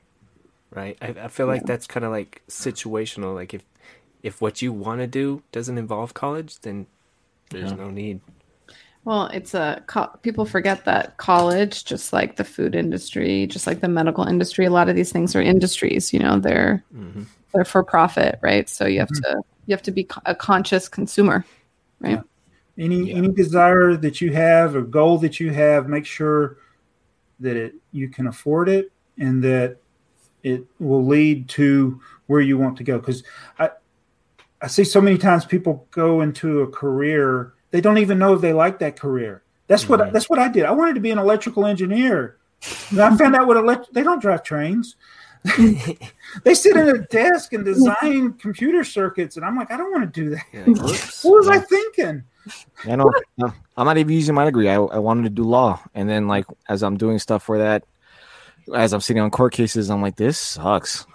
Right. I, I feel like that's kind of like situational. Like if if what you want to do doesn't involve college, then there's Yeah. no need. Well, it's a co- people forget that college, just like the food industry, just like the medical industry, a lot of these things are industries. You know, they're hmm they're for profit, right? So you have to you have to be a conscious consumer, right? Yeah. Any Yeah. any desire that you have, or goal that you have, make sure that it you can afford it and that it will lead to where you want to go. Because I I see so many times people go into a career they don't even know if they like that career. That's what Mhm. that's what I did. I wanted to be an electrical engineer. And I found out what elect- they don't drive trains. they sit at a desk and design computer circuits, and I'm like, I don't want to do that. Yeah. What was I thinking? I know. no, I'm not even using my degree. I, I wanted to do law, and then like as I'm doing stuff for that, as I'm sitting on court cases, I'm like, this sucks.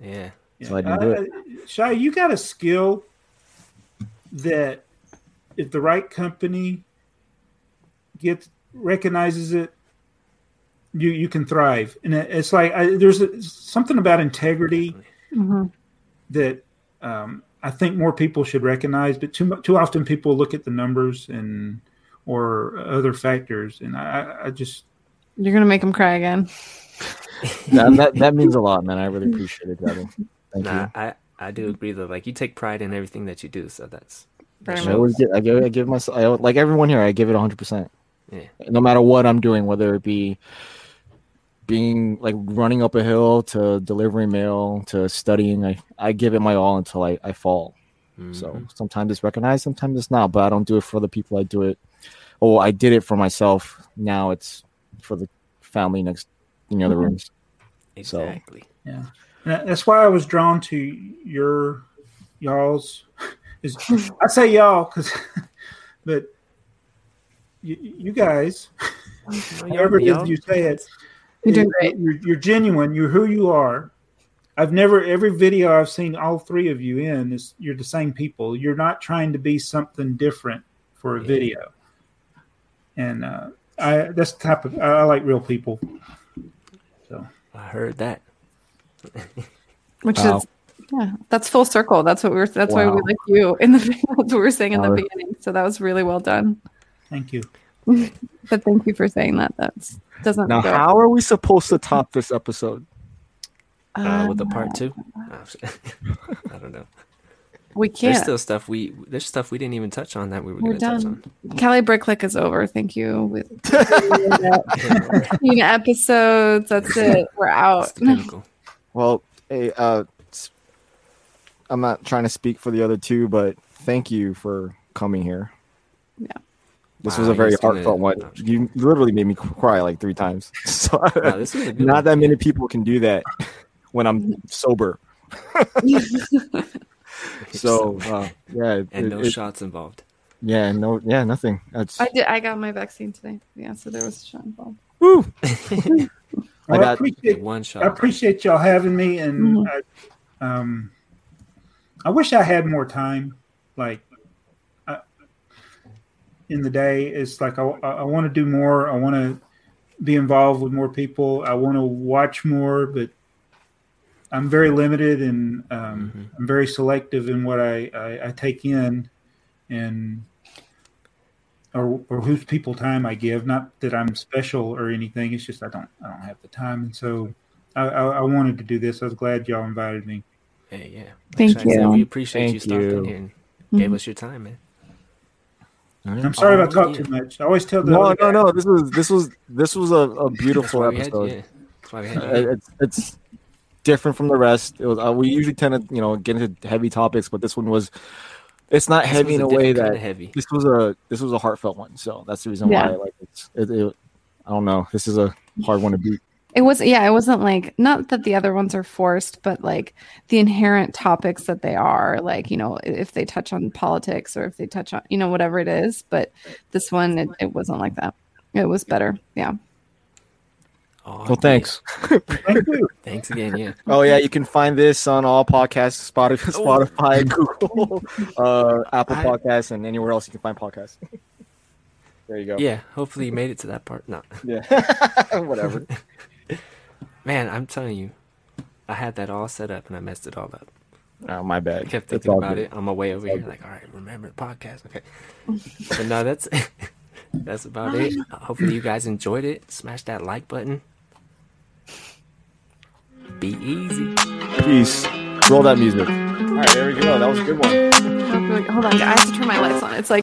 Yeah. So I didn't do it. Shai, you got a skill that if the right company gets recognizes it, you you can thrive. And it's like I, there's a, something about integrity Mhm. that um, I think more people should recognize. But too too often people look at the numbers and or other factors, and I, I just You're gonna make them cry again. that, that that means a lot, man. I really appreciate it, Gavin. Thank Nah, you. I I do agree though. Like you take pride in everything that you do, so that's that Very I always shows. give, I give, I give myself, I, like everyone here, I give it 100%. Yeah. No matter what I'm doing, whether it be being like running up a hill to delivering mail to studying, I, I give it my all until I, I fall. So Mhm. sometimes it's recognized, sometimes it's not, but I don't do it for the people. I do it. Oh, I did it for myself. Now it's for the family next in the other Mhm. rooms. So- exactly. yeah. And that's why I was drawn to your y'all's. Is I say y'all because, but you, you guys, Well, y'all- however it is y'all- you say it, You're doing great. You're, you're genuine. You're who you are. I've never every video I've seen all three of you in is you're the same people. You're not trying to be something different for a Yeah. video. And uh, I that's the type of I, I like real people. So I heard that. Which Wow. is yeah, that's full circle. That's what we were. That's why we Wow. like you in the. That's what we were saying in the Wow. beginning. So that was really well done. thank you. But thank you for saying that. That's doesn't Now, go. how are we supposed to top this episode? Uh, with the part two, I don't know. we can't. There's still stuff we there's stuff we didn't even touch on that we were, We're going to touch done. on. Kelly Bricklick is over. Thank you. With fifteen episodes, that's it. We're out. That's the pinnacle. Well, hey, uh, s- I'm not trying to speak for the other two, but thank you for coming here. Yeah. This Wow, was a very just gonna- heartfelt one. no, You literally made me cry like three times. So Wow, this was not one. that many people can do that when I'm sober. So uh, yeah, it- and no it- shots involved. yeah, no, yeah, nothing. That's I did. I got my vaccine today. Yeah, so there was a shot involved. woo. Well, I, got- appreciate One I appreciate y'all having me, and Mhm. I, um, I wish I had more time. Like I, in the day, it's like I, I want to do more. I want to be involved with more people. I want to watch more, but I'm very limited and um, Mhm. I'm very selective in what I, I, I take in, and or, or whose people time I give. Not that I'm special or anything. It's just I don't I don't have the time, and so I, I, I wanted to do this. I was glad y'all invited me. Hey, yeah. Thank Like I said, you. We appreciate you Thank stopping you. here and gave Mhm. us your time, man. I'm sorry if I talk too much. I always tell the No, other no, guy- no. This was this was this was a, a beautiful That's why had- episode. yeah. That's why we had. Uh, it's it's different from the rest. It was uh, we usually tend to you know get into heavy topics, but this one was it's not This heavy in a way different kinda that heavy. this was a this was a heartfelt one. So that's the reason Yeah. why I like it. It, it. I don't know. This is a hard one to beat. It was yeah, it wasn't like not that the other ones are forced, but like the inherent topics that they are, like, you know, if they touch on politics or if they touch on, you know, whatever it is. But this one it, it wasn't like that. It was better. Yeah. Oh, Well, thanks. Thanks again. Yeah. Oh yeah, you can find this on all podcasts, Spotify, Oh. Spotify, Google, uh, Apple I- Podcasts, and anywhere else you can find podcasts. there you go. Yeah. Hopefully you made it to that part. No. Yeah. Whatever. Man, I'm telling you, I had that all set up and I messed it all up. Oh, my bad. I kept thinking about good. it on my way over all here, good. like, all right, remember the podcast. Okay. but no, that's that's about it. Hopefully you guys enjoyed it. Smash that like button. Be easy. Peace. Roll that music. All right, there we go. That was a good one. Hold on, I have to turn my lights on. It's like